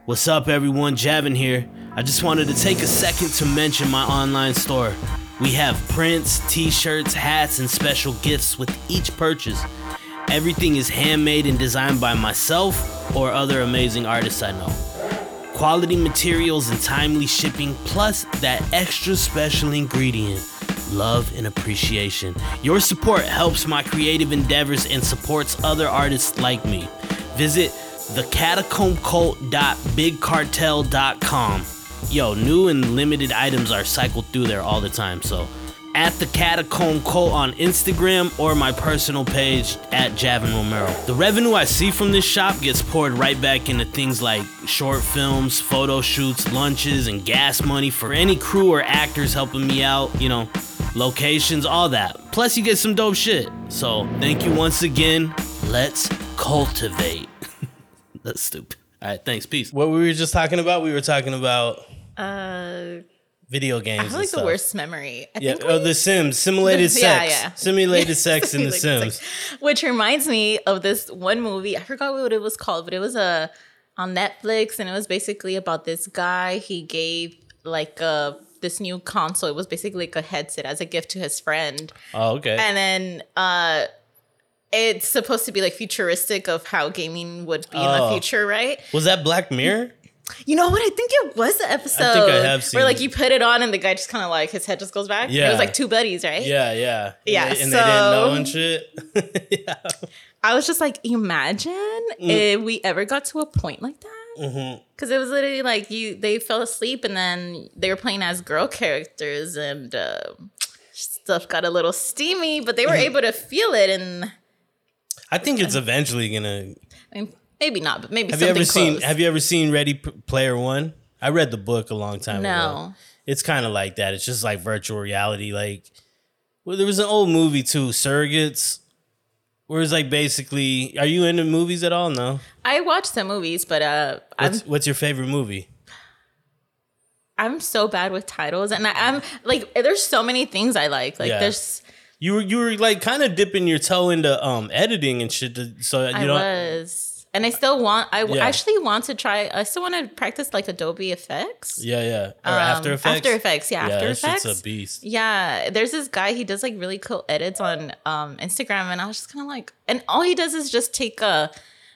What's up, everyone? Javin here. I just wanted to take a second to mention my online store. We have prints, t shirts, hats, and special gifts with each purchase. Everything is handmade and designed by myself or other amazing artists I know. Quality materials and timely shipping, plus that extra special ingredient love and appreciation. Your support helps my creative endeavors and supports other artists like me. Visit thecatacombcult.bigcartel.com. Yo, new and limited items are cycled through there all the time, so at the Catacomb Cult on Instagram or my personal page at Javin Romero. The revenue I see from this shop gets poured right back into things like short films, photo shoots, lunches, and gas money for any crew or actors helping me out, you know, locations, all that. Plus, you get some dope shit. So, thank you once again. Let's cultivate. [LAUGHS] That's stupid. All right, thanks. Peace. What we were just talking about, we were talking about Uh, video games. I have and like the worst memory. I Yeah, think oh, The Sims, simulated [LAUGHS] Yeah, sex, yeah. yeah. simulated [LAUGHS] sex in The Sims. sex. Which reminds me of this one movie. I forgot what it was called, but it was a on Netflix, and it was basically about this guy. He gave like a this new console. It was basically like a headset as a gift to his friend, Oh, okay. and then uh, it's supposed to be like futuristic of how gaming would be in Oh. the future, right? Was that Black Mirror? You know what? I think it was the episode. have seen where like it. you put it on, and the guy just kind of like his head just goes back. Yeah, it was like two buddies, right? Yeah, yeah, Yeah, And, they, and they didn't know and shit. [LAUGHS] yeah. I was just like, imagine Mm. if we ever got to a point like that. Mm-hmm. Because it was literally like you, they fell asleep and then they were playing as girl characters and uh, stuff got a little steamy, but they were Mm-hmm. able to feel it. And I think it's eventually gonna. I mean, maybe not, but maybe Have you ever seen? Have you ever seen Ready P- Player One? I read the book a long time ago. It's kind of like that. It's just like virtual reality. Like, well, there was an old movie too, Surrogates, where it's like basically. Are you into movies at all? No. I watch some movies, but uh, I'm What's, what's your favorite movie? I'm so bad with titles, and I, I'm like, there's so many things I like. Like, Yeah. there's You were you were like kind of dipping your toe into um editing and shit, to, so you I don't. was, and I still want. I Yeah. actually want to try. I still want to practice like Adobe Effects. Yeah, yeah. Or Um, After Effects. After Effects, yeah, After Effects. a beast. Yeah, there's this guy. He does like really cool edits on um, Instagram, and I was just kind of like, and all he does is just take a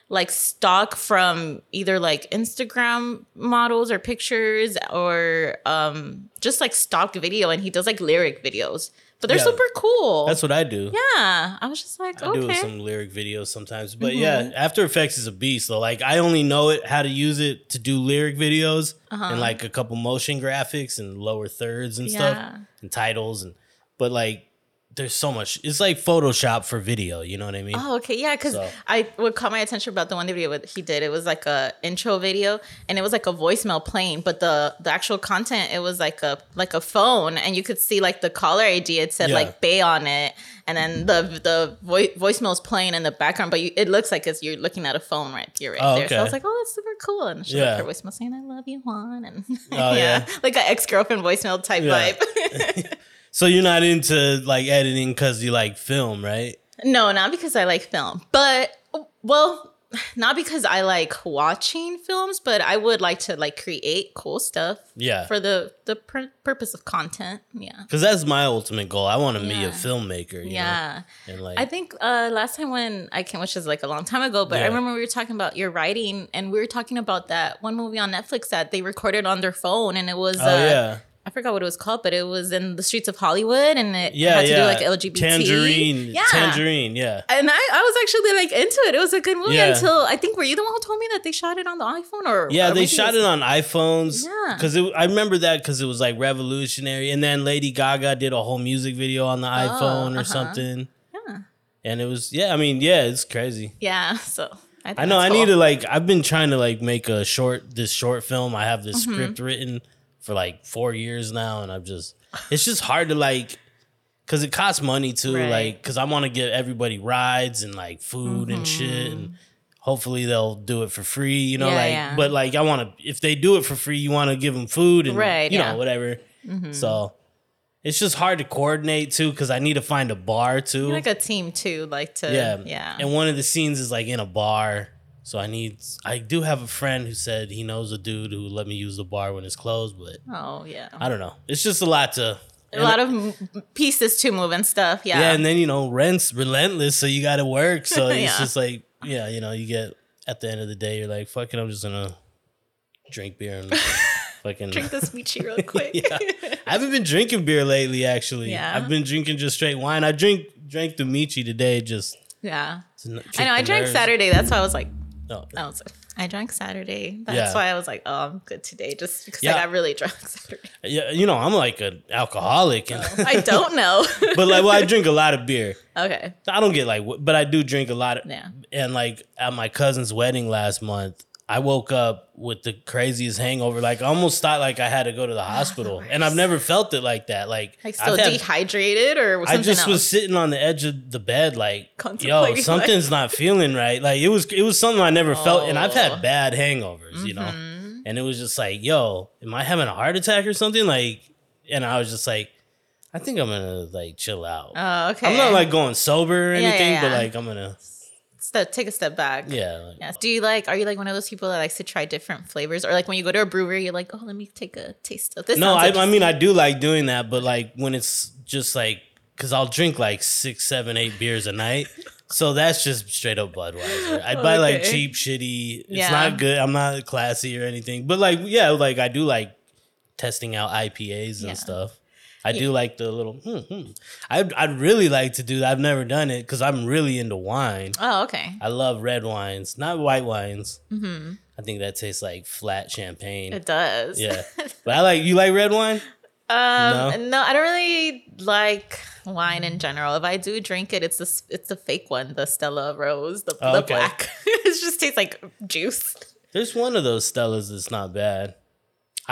like stock from either like Instagram models or pictures or um, just like stock video, and he does like lyric videos, but they're Yeah. super cool. That's what I do. yeah, I was just like, I do okay, some lyric videos sometimes, but yeah, After Effects is a beast. though. like I only know it how to use it to do lyric videos Uh-huh. and like a couple motion graphics and lower thirds and Yeah. stuff and titles and but like there's so much. It's like Photoshop for video. You know what I mean? Oh, okay, yeah, because So- I what caught my attention about the one video that he did. It was like a intro video, and it was like a voicemail playing, but the the actual content it was like a like a phone, and you could see like the caller ID. It said Yeah. like Bay on it, and then the the vo- voicemail's playing in the background, but you, it looks like it's you're looking at a phone right here, right Oh, there. So I was like, oh, that's super cool, and she Yeah. left her voicemail saying, "I love you, Juan," and Oh, [LAUGHS] yeah. like an ex girlfriend voicemail type Yeah. vibe. [LAUGHS] [LAUGHS] So you're not into like editing because you like film, right? No, not because I like film, but well, not because I like watching films, but I would like to like create cool stuff Yeah. for the the pur- purpose of content. Yeah. Because that's my ultimate goal. I want to be a filmmaker. You Yeah. Know? And like, I think uh last time when I came, which is like a long time ago, but I remember we were talking about your writing and we were talking about that one movie on Netflix that they recorded on their phone and it was oh uh yeah, I forgot what it was called, but it was in the streets of Hollywood, and it Yeah, had to yeah. do like LGBT. Tangerine. Yeah. Tangerine. Yeah. And I, I was actually like into it. It was a good movie Yeah. until I think were you the one who told me that they shot it on the iPhone or Yeah, or they shot it on iPhones. Yeah. because I remember that because it was like revolutionary, and then Lady Gaga did a whole music video on the iPhone or uh-huh. something, Yeah. and it was yeah. I mean, yeah, it's crazy. Yeah, [LAUGHS] so I, I know. I that's need to like. I've been trying to like make a short this short film. I have this Mm-hmm. script written for like four years now, and I'm just. It's just hard to like. Cause it costs money too, Right. like, cause I want to give everybody rides and like food and shit, and hopefully they'll do it for free, you know, Mm-hmm. Yeah, like. yeah. But like, I want to, if they do it for free, you want to give them food and Right, you yeah. Mm-hmm. know whatever. So it's just hard to coordinate too, cause I need to find a bar too. like a team too, like to Yeah. yeah. And one of the scenes is like in a bar. So I need I do have a friend who said he knows a dude who let me use the bar when it's closed, but oh yeah, I don't know. It's just a lot to a lot of pieces to move and stuff. Yeah, Yeah, and then you know, rent's relentless, so you gotta work. So [LAUGHS] it's Yeah. just like yeah, you know, you get at the end of the day you're like, fuck it, I'm just gonna drink beer and [LAUGHS] fucking drink this Michi real [LAUGHS] quick. yeah. I haven't been drinking beer lately actually. Yeah? I've been drinking just straight wine. I drink drank the Michi today just yeah. to I know. I drank nerves. Saturday. That's why I was like, No. I was. I drank Saturday. That's Yeah. why I was like, oh, I'm good today, just because Yeah. I got really drunk [LAUGHS] Saturday. Yeah, you know, I'm like an alcoholic and I don't know. [LAUGHS] but like well, I drink a lot of beer. okay. I don't get like, but I do drink a lot of. Yeah. And like at my cousin's wedding last month, I woke up with the craziest hangover. Like I almost thought like I had to go to the hospital, [SIGHS] and I've never felt it like that. Like, Like still had- dehydrated or I just else? was sitting on the edge of the bed, like, yo, like- something's not [LAUGHS] feeling right. Like it was, it was something I never felt, and I've Oh. had bad hangovers, you know. Mm-hmm. And it was just like, yo, am I having a heart attack or something? Like, and I was just like, I think I'm gonna like chill out. Oh, okay. I'm not like going sober or Yeah, yeah, anything, but like I'm gonna, Step, take a step back. yeah. like- Yes. Do you like? Are you like one of those people that likes to try different flavors, or like when you go to a brewery, you're like, oh, let me take a taste of this. No, I, I mean I do like doing that, but like when it's just like because I'll drink like six, seven, eight beers a night. So that's just straight up Budweiser. I buy like cheap, shitty. It's Yeah. not good. I'm not classy or anything. But like, yeah, like I do like testing out IPAs and Yeah. stuff. I do like the little. Hmm, hmm. I'd, I'd really like to do that. I've never done it because I'm really into wine. Oh, okay. I love red wines, not white wines. Mm-hmm. I think that tastes like flat champagne. It does. Yeah, [LAUGHS] but I like you like red wine. Um, No? no? I don't really like wine in general. If I do drink it, it's the s- it's the fake one, the Stella Rosa, the, Oh, the okay. black. [LAUGHS] it just tastes like juice. There's one of those Stellas that's not bad.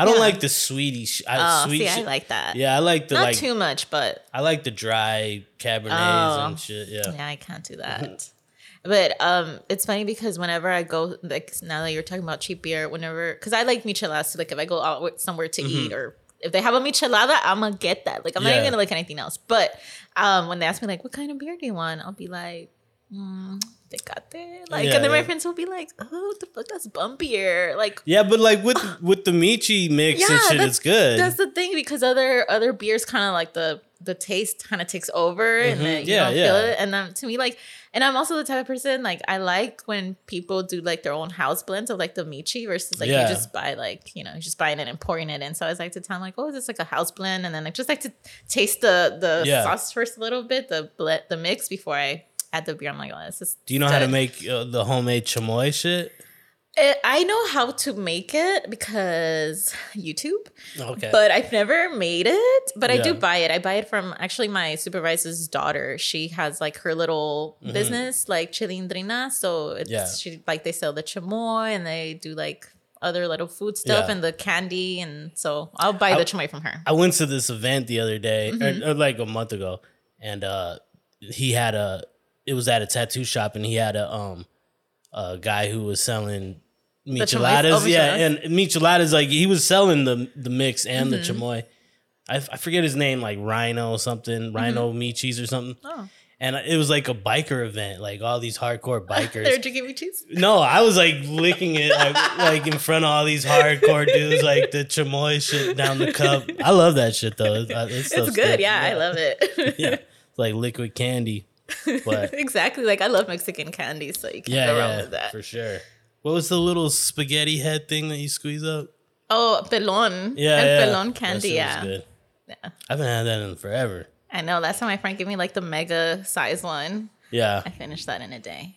I don't Yeah. like the sweetie. Sh- I, Oh, sweet see, I like that. Yeah, I like the Not like. too much, but I like the dry cabernets Oh. and shit. Yeah. yeah, I can't do that. [LAUGHS] But um, it's funny because whenever I go, like now that you're talking about cheap beer, whenever because I like micheladas. So like if I go out somewhere to eat or if they have a michelada, I'm gonna get that. Like I'm not Mm-hmm. Even gonna like anything else. But um, when they ask me like, what kind of beer do you want? I'll be like, mm, Tecate. Like, Yeah, and then my friends will be like, oh, the fuck, that's bumpier. Like. Yeah, but like with with the Michi mix and shit, it's good. That's the thing because other other beers kind of like the the taste kind of takes over and then you Mm-hmm. Yeah, don't feel it. And um, to me, like, and I'm also the type of person like I like when people do like their own house blends of like the michi versus like Yeah. you just buy like you know you just buying it and pouring it in. So I was like to tell them like, oh, is this like a house blend? And then I just like to taste the the Yeah. sauce first a little bit, the the mix before I add the beer. I'm like, oh, this is. Do you know how to make uh, the homemade chamoy shit? It, I know how to make it because YouTube. Okay. But I've never made it. But I do buy it. I buy it from actually my supervisor's daughter. She has like her little business, like Chilindrina. So it's Mm-hmm. Yeah. she like they sell the chamoy and they do like other little food stuff Yeah. and the candy. And so I'll buy the chamoy from her. I went to this event the other day, Mm-hmm. or, or like a month ago, and uh he had a. It was at a tattoo shop, and he had a um a guy who was selling micheladas. oh, yeah, and micheladas like he was selling the the mix and Mm-hmm. the chamoy. I forget his name, like Rhino something, Rhino Michis or something. Mm-hmm. Oh. And it was like a biker event, like all these hardcore [LAUGHS] bikers. They're drinking michis. No, I was like licking it like, like in front of all these hardcore dudes, like the chamoy shit down the cup. I love that shit though. It's, uh, it's, It's good. Yeah, I love it. [LAUGHS] Yeah, [LAUGHS] it's like liquid candy. But [LAUGHS] exactly. Like I love Mexican candy, so you can't yeah, go wrong yeah, with that. for sure. What was the little spaghetti head thing that you squeeze up? Oh, pelon. Yeah, and yeah. pelon candy. Yeah. good. Yeah. I haven't had that in forever. I know. Last time my friend gave me like the mega size one. Yeah. I finished that in a day.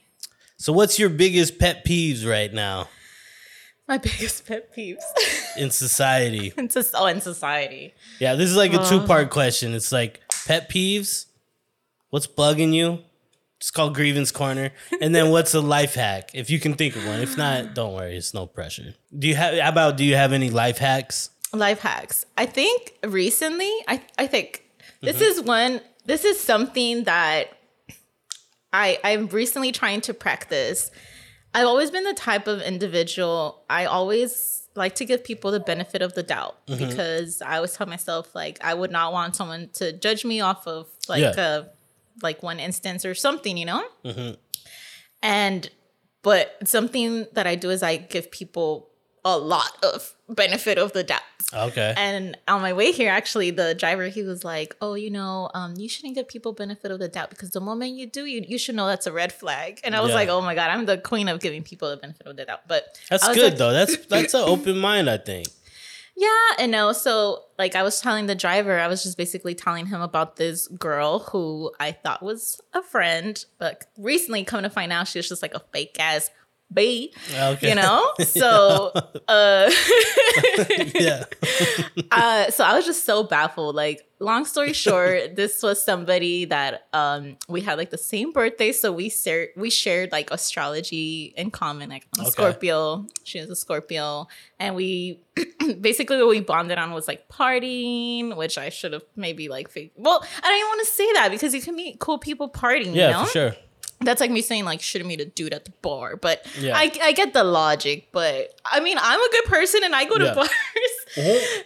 So what's your biggest pet peeves right now My [LAUGHS] biggest pet peeves. in society? [LAUGHS] in, soc- oh, in society. Yeah, this is like a Uh. two-part question. It's like pet peeves, what's bugging you? It's called grievance corner, and then what's a life hack if you can think of one. If not, [SIGHS] don't worry, it's no pressure. Do you have? How about do you have any life hacks? life hacks. I think recently, I I think this Mm-hmm. is one. This is something that I I'm recently trying to practice. I've always been the type of individual. I always like to give people the benefit of the doubt Mm-hmm. because I always tell myself like I would not want someone to judge me off of like Yeah. a like one instance or something, you know. Mm-hmm. And but something that I do is I give people a lot of benefit of the doubt. Okay. And on my way here, actually, the driver he was like, "Oh, you know, um, you shouldn't give people benefit of the doubt because the moment you do, you you should know that's a red flag." And I was Yeah. like, "Oh my god, I'm the queen of giving people the benefit of the doubt." But That's good like, though. That's that's an open mind. I think. Yeah, and no, so like I was telling the driver, I was just basically telling him about this girl who I thought was a friend, but recently come to find out she was just like a fake ass B. Okay. You know? [LAUGHS] So uh [LAUGHS] yeah. uh, so I was just so baffled. Like, long story [LAUGHS] short, this was somebody that um we had like the same birthday, so we shared we shared like astrology in common. Like I'm Okay. Scorpio, she was a Scorpio, and we [CLEARS THROAT] basically what we bonded on was like partying, which I should have maybe like fake. Well, I don't even want to say that because you can meet cool people partying. Yeah, you know? for sure. That's like me saying like shouldn't meet a dude at the bar, but Yeah. I, I get the logic. But I mean, I'm a good person and I go to Yeah. bars.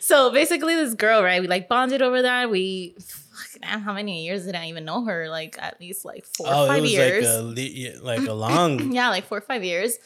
So basically, this girl, right? We like bonded over that. We, fuck, damn, how many years did I even know her? Like at least like four Oh, or it five was years. like a like a long. [CLEARS THROAT] yeah, like four or five years.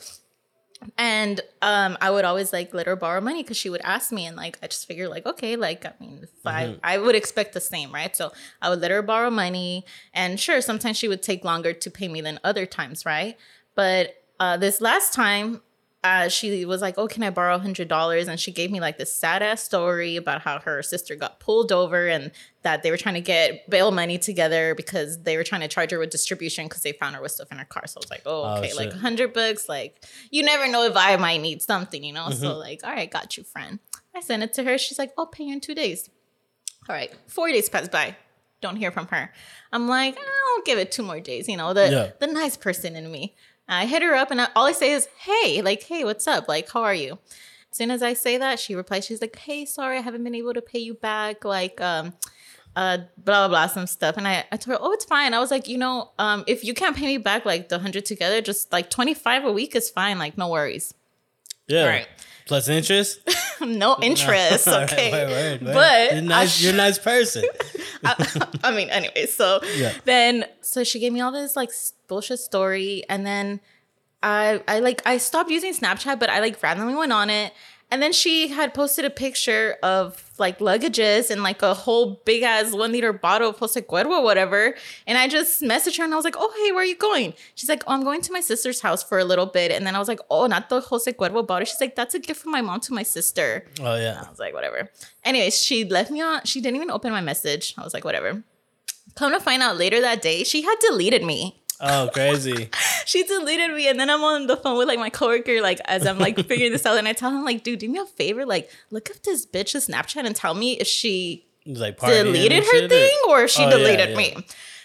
And um, I would always like let her borrow money because she would ask me, and like I just figured like okay, like I mean, if I I would expect the same, right? So I would let her borrow money, and sure, sometimes she would take longer to pay me than other times, right? But uh, this last time, uh, she was like, "Oh, can I borrow hundred dollars?" And she gave me like this sad ass story about how her sister got pulled over and that they were trying to get bail money together because they were trying to charge her with distribution because they found her with stuff in her car. So I was like, "Oh, Oh, okay, like a hundred bucks. Like you never know if I might need something, you know." Mm-hmm. So like, all right, got you, friend. I sent it to her. She's like, "I'll pay you in two days." All right, four days pass by. Don't hear from her. I'm like, I'll give it two more days. You know, the Yeah. the nice person in me. I hit her up, and I, all I say is, "Hey, like, hey, what's up? Like, how are you?" As soon as I say that, she replies, "She's like, hey, sorry, I haven't been able to pay you back. Like, um, uh, blah blah blah, some stuff." And I, I told her, "Oh, it's fine." I was like, you know, um, if you can't pay me back like the hundred together, just like twenty five a week is fine. Like, no worries. Yeah. All right. Plus interest. [LAUGHS] [LAUGHS] no interest. [LAUGHS] Okay, word, word, word. but you're nice. I you're a [LAUGHS] nice person. I mean, anyway, so Yeah. then so she gave me all this like bullshit story, and then I I like I stopped using Snapchat, but I like randomly went on it, and then she had posted a picture of like luggages and like a whole big ass one liter bottle of Jose Cuervo or whatever, and I just messaged her and I was like, oh hey, where are you going? She's like, oh I'm going to my sister's house for a little bit, and then I was like, oh not the Jose Cuervo bottle. She's like, that's a gift from my mom to my sister. Oh yeah. I was like, whatever. Anyways, she left me on, she didn't even open my message. I was like, whatever. Come to find out later that day, she had deleted me. Oh crazy. [LAUGHS] She deleted me, and then I'm on the phone with like my coworker, like as I'm like figuring this out, and I tell him like, dude, do me a favor, like look up this bitch's Snapchat and tell me if she like deleted her or- thing or if she Oh, yeah, deleted yeah. me.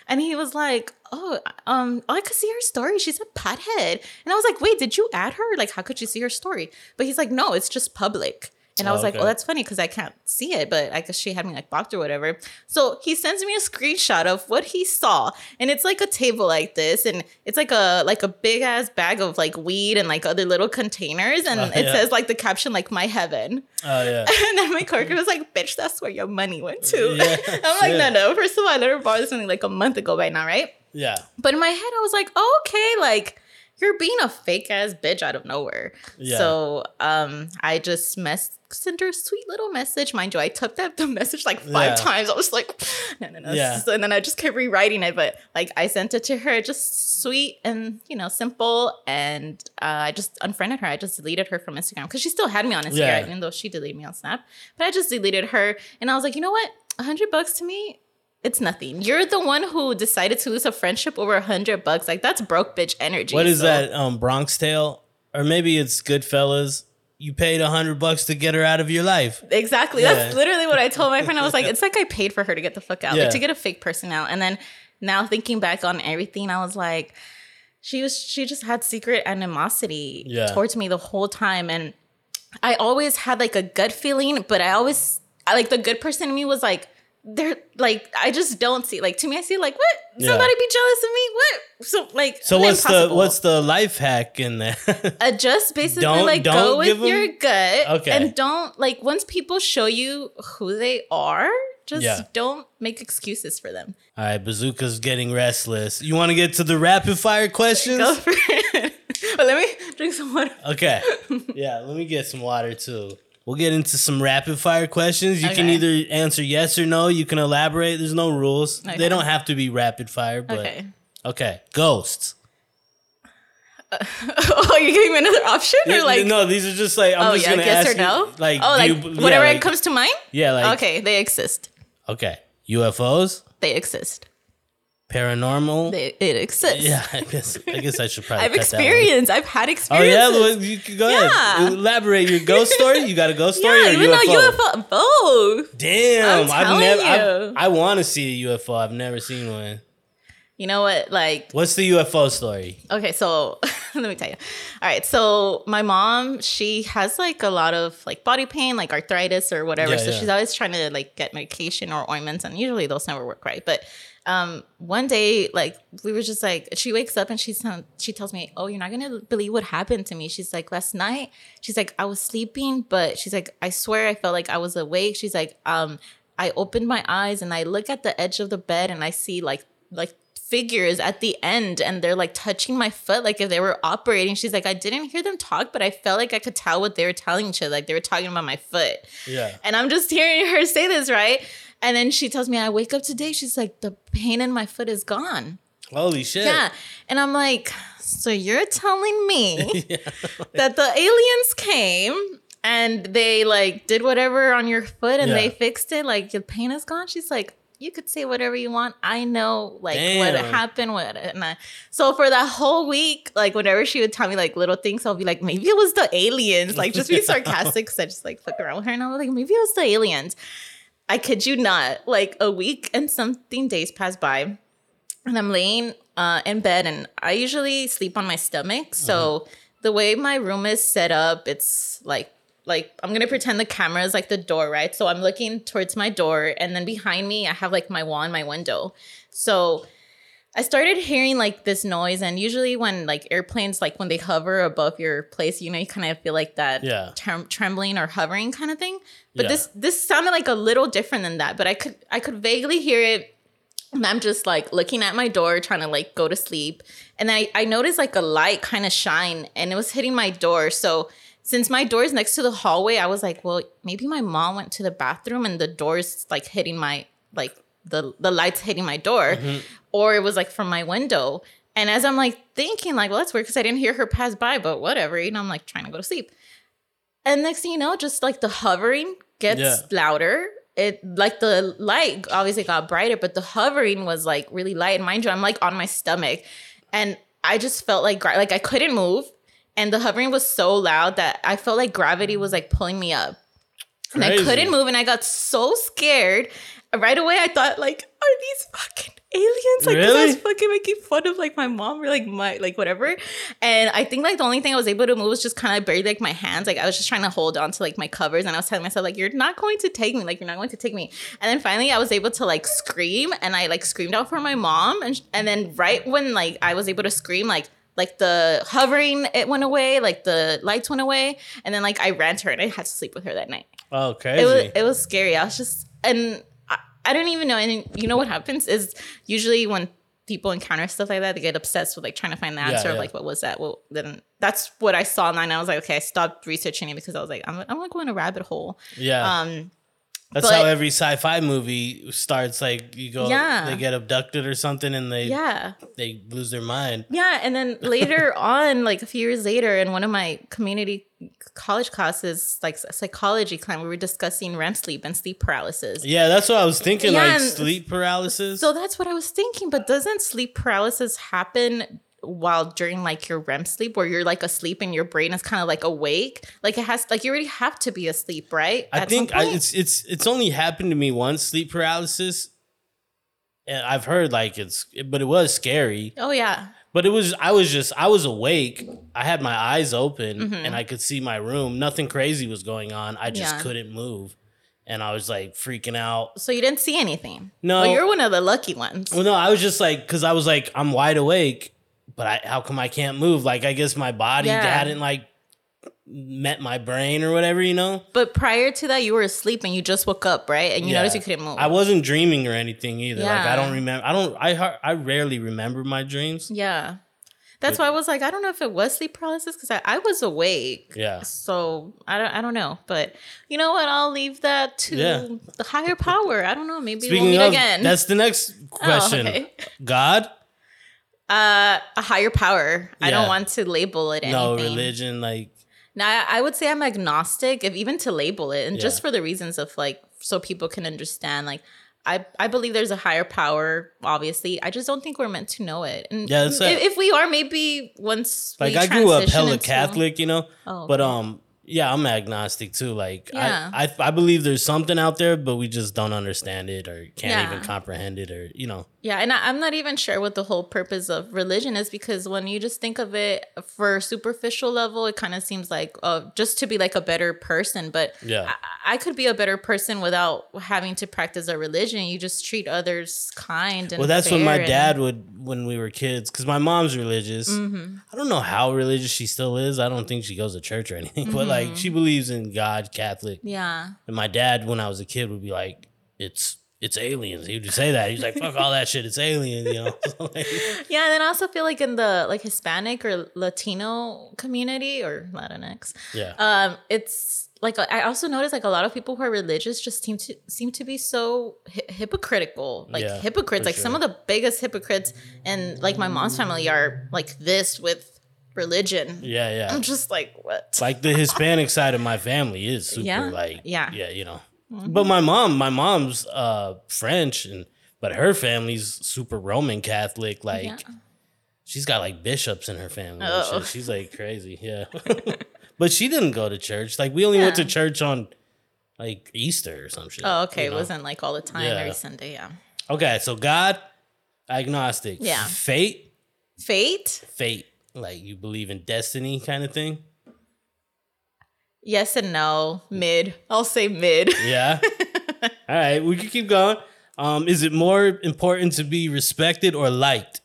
And he was like, "Oh, um, I could see her story. She's a pothead." And I was like, "Wait, did you add her? Like, how could you see her story?" But he's like, "No, it's just public." And I Oh, was like, okay. "Oh, that's funny because I can't see it, but I guess she had me like blocked or whatever." So he sends me a screenshot of what he saw, and it's like a table like this, and it's like a like a big ass bag of like weed and like other little containers, and [LAUGHS] Oh, it yeah. says like the caption like "My Heaven." Oh yeah. [LAUGHS] And then my coworker was like, bitch, that's where your money went to. Yeah, [LAUGHS] I'm like, no, no. First of all, I borrow this something like a month ago by now, right? Yeah. But in my head, I was like, oh, okay, like you're being a fake ass bitch out of nowhere. Yeah. So um I just mess sent her a sweet little message. Mind you, I took that the message like five Yeah. times. I was like, [LAUGHS] no, no, no. Yeah. And then I just kept rewriting it. But like I sent it to her just sweet and you know, simple. And uh, I just unfriended her. I just deleted her from Instagram because she still had me on Instagram, Yeah. even though she deleted me on Snap. But I just deleted her and I was like, you know what? A hundred bucks to me, it's nothing. You're the one who decided to lose a friendship over a hundred bucks. Like that's broke bitch energy. What is So- that? Um, Bronx Tale, or maybe it's Goodfellas. You paid a hundred bucks to get her out of your life. Exactly. Yeah. That's literally what I told my friend. I was like, [LAUGHS] it's like I paid for her to get the fuck out, Yeah. like to get a fake person out. And then now thinking back on everything, I was like, she was she just had secret animosity Yeah. towards me the whole time. And I always had like a gut feeling, but I always I like the good person in me was like, they're like, I just don't see like to me, I see like what? Yeah. Somebody be jealous of me? What? So like So what's the what's the life hack in there? Uh, [LAUGHS] just basically Don't- like don't go with 'em- your gut Okay. and don't like once people show you who they are just Yeah. don't make excuses for them All right, Bazooka's getting restless. You want to get to the rapid fire questions? go for it [LAUGHS] but let me drink some water Okay. [LAUGHS] Yeah, let me get some water too. We'll get into some rapid fire questions. You can either answer yes or no. You can elaborate. There's no rules. Okay. They don't have to be rapid fire, but okay. okay Ghosts. [LAUGHS] oh you're giving me another option or like no, these are just like I'm oh just yeah gonna yes ask or no You, like oh like you- yeah, whatever like- comes to mind Yeah, like okay they exist okay. UFOs, they exist paranormal. they it exists yeah, I guess I guess I should probably. [LAUGHS] I've cut that one. experienced I've had experience. Oh yeah, well, you can go ahead. Yeah. Elaborate your ghost story. You got a ghost [LAUGHS] story yeah or even UFO? though UFO both Damn, I'm I've telling never. you. I've, I want to see a UFO. I've never seen one. you know what like What's the UFO story? Okay, so [LAUGHS] let me tell you. All right, so my mom, she has like a lot of like body pain, like arthritis or whatever. Yeah, so yeah. she's always trying to like get medication or ointments, and usually those never work right. But um, one day, like we were just like, she wakes up and she's she tells me, "Oh, you're not gonna believe what happened to me." She's like, "Last night," she's like, "I was sleeping, but she's like, I swear I felt like I was awake." She's like, um, I opened my eyes and I look at the edge of the bed and I see like like figures at the end and they're like touching my foot like if they were operating she's like i didn't hear them talk but i felt like i could tell what they were telling each other like they were talking about my foot Yeah. and i'm just hearing her say this right and then she tells me i wake up today she's like the pain in my foot is gone. Holy shit. yeah. And i'm like so you're telling me [LAUGHS] [LAUGHS] that the aliens came and they like did whatever on your foot and Yeah. they fixed it? Like your pain is gone? She's like you could say whatever you want. I know like what Damn. happened what and I, so for that whole week like whenever she would tell me like little things i'll be like maybe it was the aliens. Like just be [LAUGHS] sarcastic because i just like fuck around with her and i was like maybe it was the aliens i kid you not like a week and something days pass by and I'm laying uh, in bed, and I usually sleep on my stomach. So the way my room is set up, it's like like I'm gonna pretend the camera is like the door, right? So I'm looking towards my door, and then behind me, I have like my wall and my window. So I started hearing like this noise, and usually when like airplanes, like when they hover above your place, you know, you kind of feel like that Yeah. trem- trembling or hovering kind of thing. But Yeah. this this sounded like a little different than that. But I could I could vaguely hear it and I'm just like looking at my door, trying to like go to sleep. And I, I noticed like a light kind of shine and it was hitting my door. So since my door is next to the hallway, I was like, well, maybe my mom went to the bathroom and the door's like hitting my like the the lights hitting my door. Mm-hmm. Or it was like from my window. And as I'm like thinking, like, well, that's weird because I didn't hear her pass by, but whatever. You know, I'm like trying to go to sleep. And next thing you know, just like the hovering gets Yeah. louder. It like the light obviously got brighter, but the hovering was like really light. And mind you, I'm like on my stomach, and I just felt like like I couldn't move, and the hovering was so loud that I felt like gravity was like pulling me up, and I couldn't move, and I got so scared. Right away, I thought like, are these fucking aliens? Like, 'cause I was fucking making fun of like my mom or like my like whatever. And I think like the only thing I was able to move was just kind of barely like my hands. Like I was just trying to hold on to like my covers, and I was telling myself like, you're not going to take me. Like you're not going to take me. And then finally, I was able to like scream, and I like screamed out for my mom. And and then right when like I was able to scream, like like the hovering it went away, like the lights went away, and then like I ran to her and I had to sleep with her that night Oh, crazy. it was it was scary. I was just and I, don't even know. And you know what happens is usually when people encounter stuff like that, they get obsessed with like trying to find the Yeah, answer of yeah. like what was that? Well, then that's what I saw online. I was like, okay, I stopped researching it because I was like, I'm I'm gonna go in a rabbit hole. Yeah. Um, That's but- how every sci-fi movie starts. Like you go, Yeah. they get abducted or something, and they yeah, they lose their mind. yeah, and then [LAUGHS] later on, like a few years later, in one of my community college classes, like psychology class, we were discussing REM sleep and sleep paralysis. Yeah, that's what I was thinking. Yeah, like sleep paralysis. So that's what I was thinking. But doesn't sleep paralysis happen while during like your REM sleep, where you're like asleep and your brain is kind of like awake? Like it has, like you already have to be asleep, right? I At think I, it's it's it's only happened to me once, sleep paralysis, and I've heard like it's, but it was scary. oh yeah, But it was I was just I was awake. I had my eyes open and I could see my room. Nothing crazy was going on. I just Mm-hmm. Yeah. couldn't move. And I was like freaking out. so you didn't see anything. No. well, you're one of the lucky ones. Well, no, I was just like cuz I was like I'm wide awake, but I how come I can't move? Like I guess my body Yeah. hadn't like met my brain or whatever, you know? But prior to that, you were asleep and you just woke up, right? And you Yeah. noticed you couldn't move. I wasn't dreaming or anything either. Like I don't remember I don't I I rarely remember my dreams. yeah, that's why I was like, I don't know if it was sleep paralysis because I, I was awake. Yeah. So I don't I don't know, but you know what? I'll leave that to Yeah. the higher power. I don't know. Maybe we'll Speaking meet of, again. that's the next [LAUGHS] oh, question. Oh, okay. God? Uh, a higher power. I don't want to label it anything. No religion like Now, I, would say I'm agnostic, if even to label it, and just for the reasons of like, so people can understand. Like, I I believe there's a higher power. Obviously, I just don't think we're meant to know it. And Yeah, if, if we are, maybe once like I grew up hella into- Catholic, you know. Oh, But um yeah, I'm agnostic too. Like Yeah. I, I I believe there's something out there, but we just don't understand it or can't Yeah. even comprehend it or you know. Yeah, and I, I'm not even sure what the whole purpose of religion is because when you just think of it for superficial level, it kind of seems like uh, just to be like a better person. But Yeah. I, I could be a better person without having to practice a religion. You just treat others kind and Well, that's what my dad would when we were kids because my mom's religious. Mm-hmm. I don't know how religious she still is. I don't think she goes to church or anything, [LAUGHS] but like she believes in God, Catholic. Yeah. And my dad, when I was a kid, would be like, "It's it's aliens." He would just say that. He's like, "Fuck all that shit. It's aliens," you know. [LAUGHS] So, like, Yeah, and then I also feel like in the like Hispanic or Latino community or Latinx, yeah. um, it's like I also notice like a lot of people who are religious just seem to seem to be so hi- hypocritical, like Yeah, hypocrites. Like some of the biggest hypocrites, and like my mom's family are like this with religion. yeah, yeah. I'm just like, what? like the Hispanic [LAUGHS] side of my family is super Yeah, like yeah. yeah you know but my mom my mom's uh French and but her family's super Roman Catholic like Yeah. she's got like bishops in her family Oh. she's like crazy yeah [LAUGHS] [LAUGHS] but she didn't go to church like we only went to church on like Easter or some shit Oh, okay. you It wasn't like all the time Yeah. every Sunday. Yeah. okay so God agnostic Yeah. fate Fate. fate like you believe in destiny kind of thing Yes and no. Mid. I'll say mid. [LAUGHS] Yeah. All right, we can keep going. Um, is it more important to be respected or liked?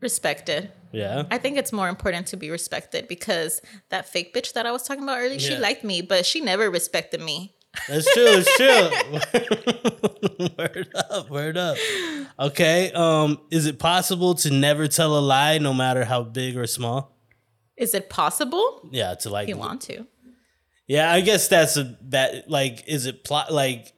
Respected. Yeah. I think it's more important to be respected because that fake bitch that I was talking about earlier, she liked me, but she never respected me. That's true. It's true. [LAUGHS] word up. Word up. Okay. Um, is it possible to never tell a lie, no matter how big or small? Is it possible? Yeah, to like. If you want to. Yeah, I guess that's a that like is it plot like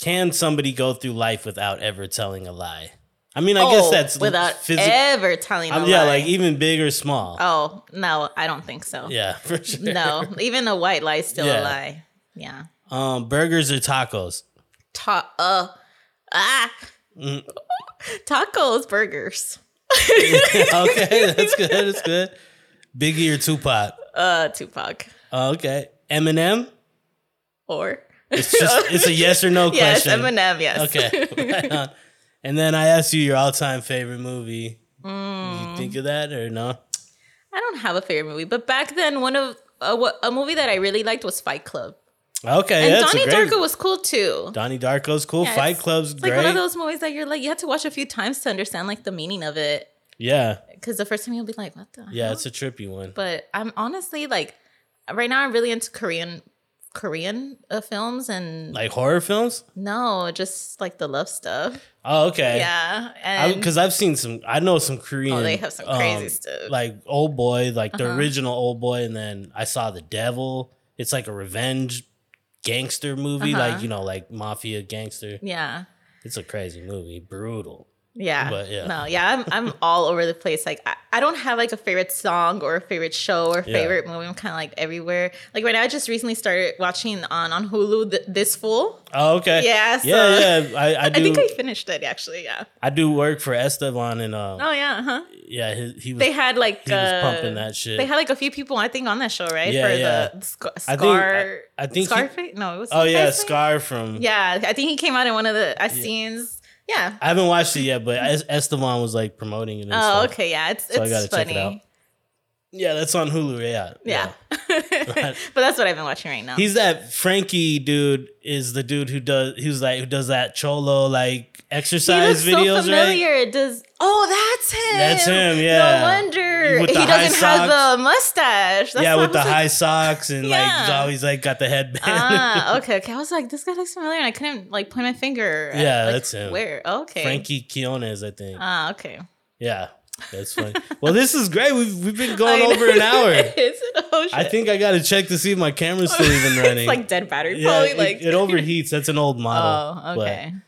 can somebody go through life without ever telling a lie? I mean, I guess Oh, that's without physic- ever telling a um, yeah, lie. like even big or small. oh no, I don't think so. Yeah, [LAUGHS] for sure. No, even a white lie is still Yeah. a lie. Yeah. Um, burgers or tacos? Ta- uh, ah, Mm. tacos, burgers. [LAUGHS] okay, that's good. That's good. Biggie or Tupac? Uh, Tupac Oh, okay. Eminem? or It's just it's a yes or no [LAUGHS] yes, question. Eminem. Yes. Okay. [LAUGHS] Right. And then I asked you your all time favorite movie. Mm. You think of that or no? I don't have a favorite movie, but back then, one of uh, what a movie that I really liked was Fight Club, Okay, and Donnie great. Darko was cool too. Donnie Darko's cool. Yeah, Fight Club's like great. one of those movies that you're like you have to watch a few times to understand like the meaning of it. yeah, Because the first time you'll be like, "What the?" yeah, hell? it's a trippy one. But I'm honestly like, right now I'm really into Korean Korean uh, films and Like horror films? no, just like the love stuff. Oh, okay. Yeah, Because I've seen some, I know some Korean. Oh, they have some crazy um, stuff. Like Old Boy, like the Uh-huh. original Old Boy, and then I saw The Devil. It's like a revenge gangster movie, Uh-huh. like you know, like mafia gangster. yeah. It's a crazy movie, brutal. Yeah. But, yeah. No, yeah, I'm I'm all over the place. Like I, I don't have like a favorite song or a favorite show or Yeah. favorite movie. I'm kind of like everywhere. Like right now, I just recently started watching on on Hulu th- This Fool. Oh, okay. Yeah, so- yeah, yeah. I, I [LAUGHS] I, think I, finished it actually. Yeah. I do work for Esteban, and um, Oh yeah. Huh. yeah, he, he was. They had like he was uh, pumping that shit. They had like a few people I think on that show, right? Yeah, For yeah. the sc- I think- scar. I- I think he- No, it was. oh yeah, Scarface? Scar from. Yeah, I think he came out in one of the uh, scenes. Yeah. I haven't watched it yet, but Es- Esteban was like promoting it. And Oh, stuff. okay. Yeah, it's So I it's it funny. out. Yeah, that's on Hulu. Yeah, Yeah. [LAUGHS] [LAUGHS] but that's what I've been watching right now. He's that Frankie dude. Is the dude who does? Who's like who does that cholo like he exercise looks videos, so familiar. right? It does. Oh, that's him. That's him, yeah. No wonder With he doesn't have socks. the mustache. That's yeah, with the like, high socks and like he's always like got the headband. Ah, [LAUGHS] okay, okay. I was like, this guy looks familiar, and I couldn't like point my finger. at, Yeah, like, that's him. Where? Okay. Frankie Quiñones, I think. Ah, okay. yeah, that's funny. well, this is great. We've we've been [LAUGHS] going over an hour. Is it? Oh. I think I got to check to see if my camera's still even [LAUGHS] running. it's like dead battery. yeah, Probably it, like it overheats. That's an old model. Oh, okay. Yeah.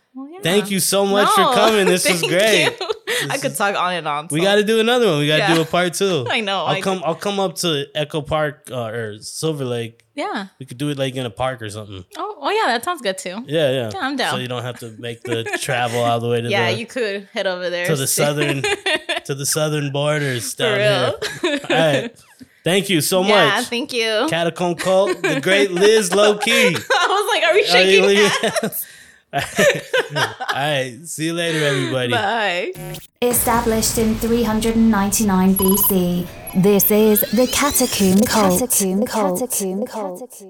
Thank you so much for [LAUGHS] coming. This was great. you. I could talk on and on. We got to do another one. We got to Yeah. do a part two. [LAUGHS] I know, I'll I- come. I'll come up to Echo Park uh, or Silver Lake. Yeah. We could do it like in a park or something. Oh, oh yeah, that sounds good too. Yeah, yeah. Yeah, I'm down. So you don't have to make the travel all the way to Yeah, the you could head over there to the [LAUGHS] southern to the southern borders down here. All right. Thank you so Yeah, much. thank you. Catacomb Cult, the great Liz Lowkey. I was like, are we Are shaking hands? All right. See you later, everybody. Bye. Established in 399 BC, this is the Catacomb Cult. Catacomb Cult.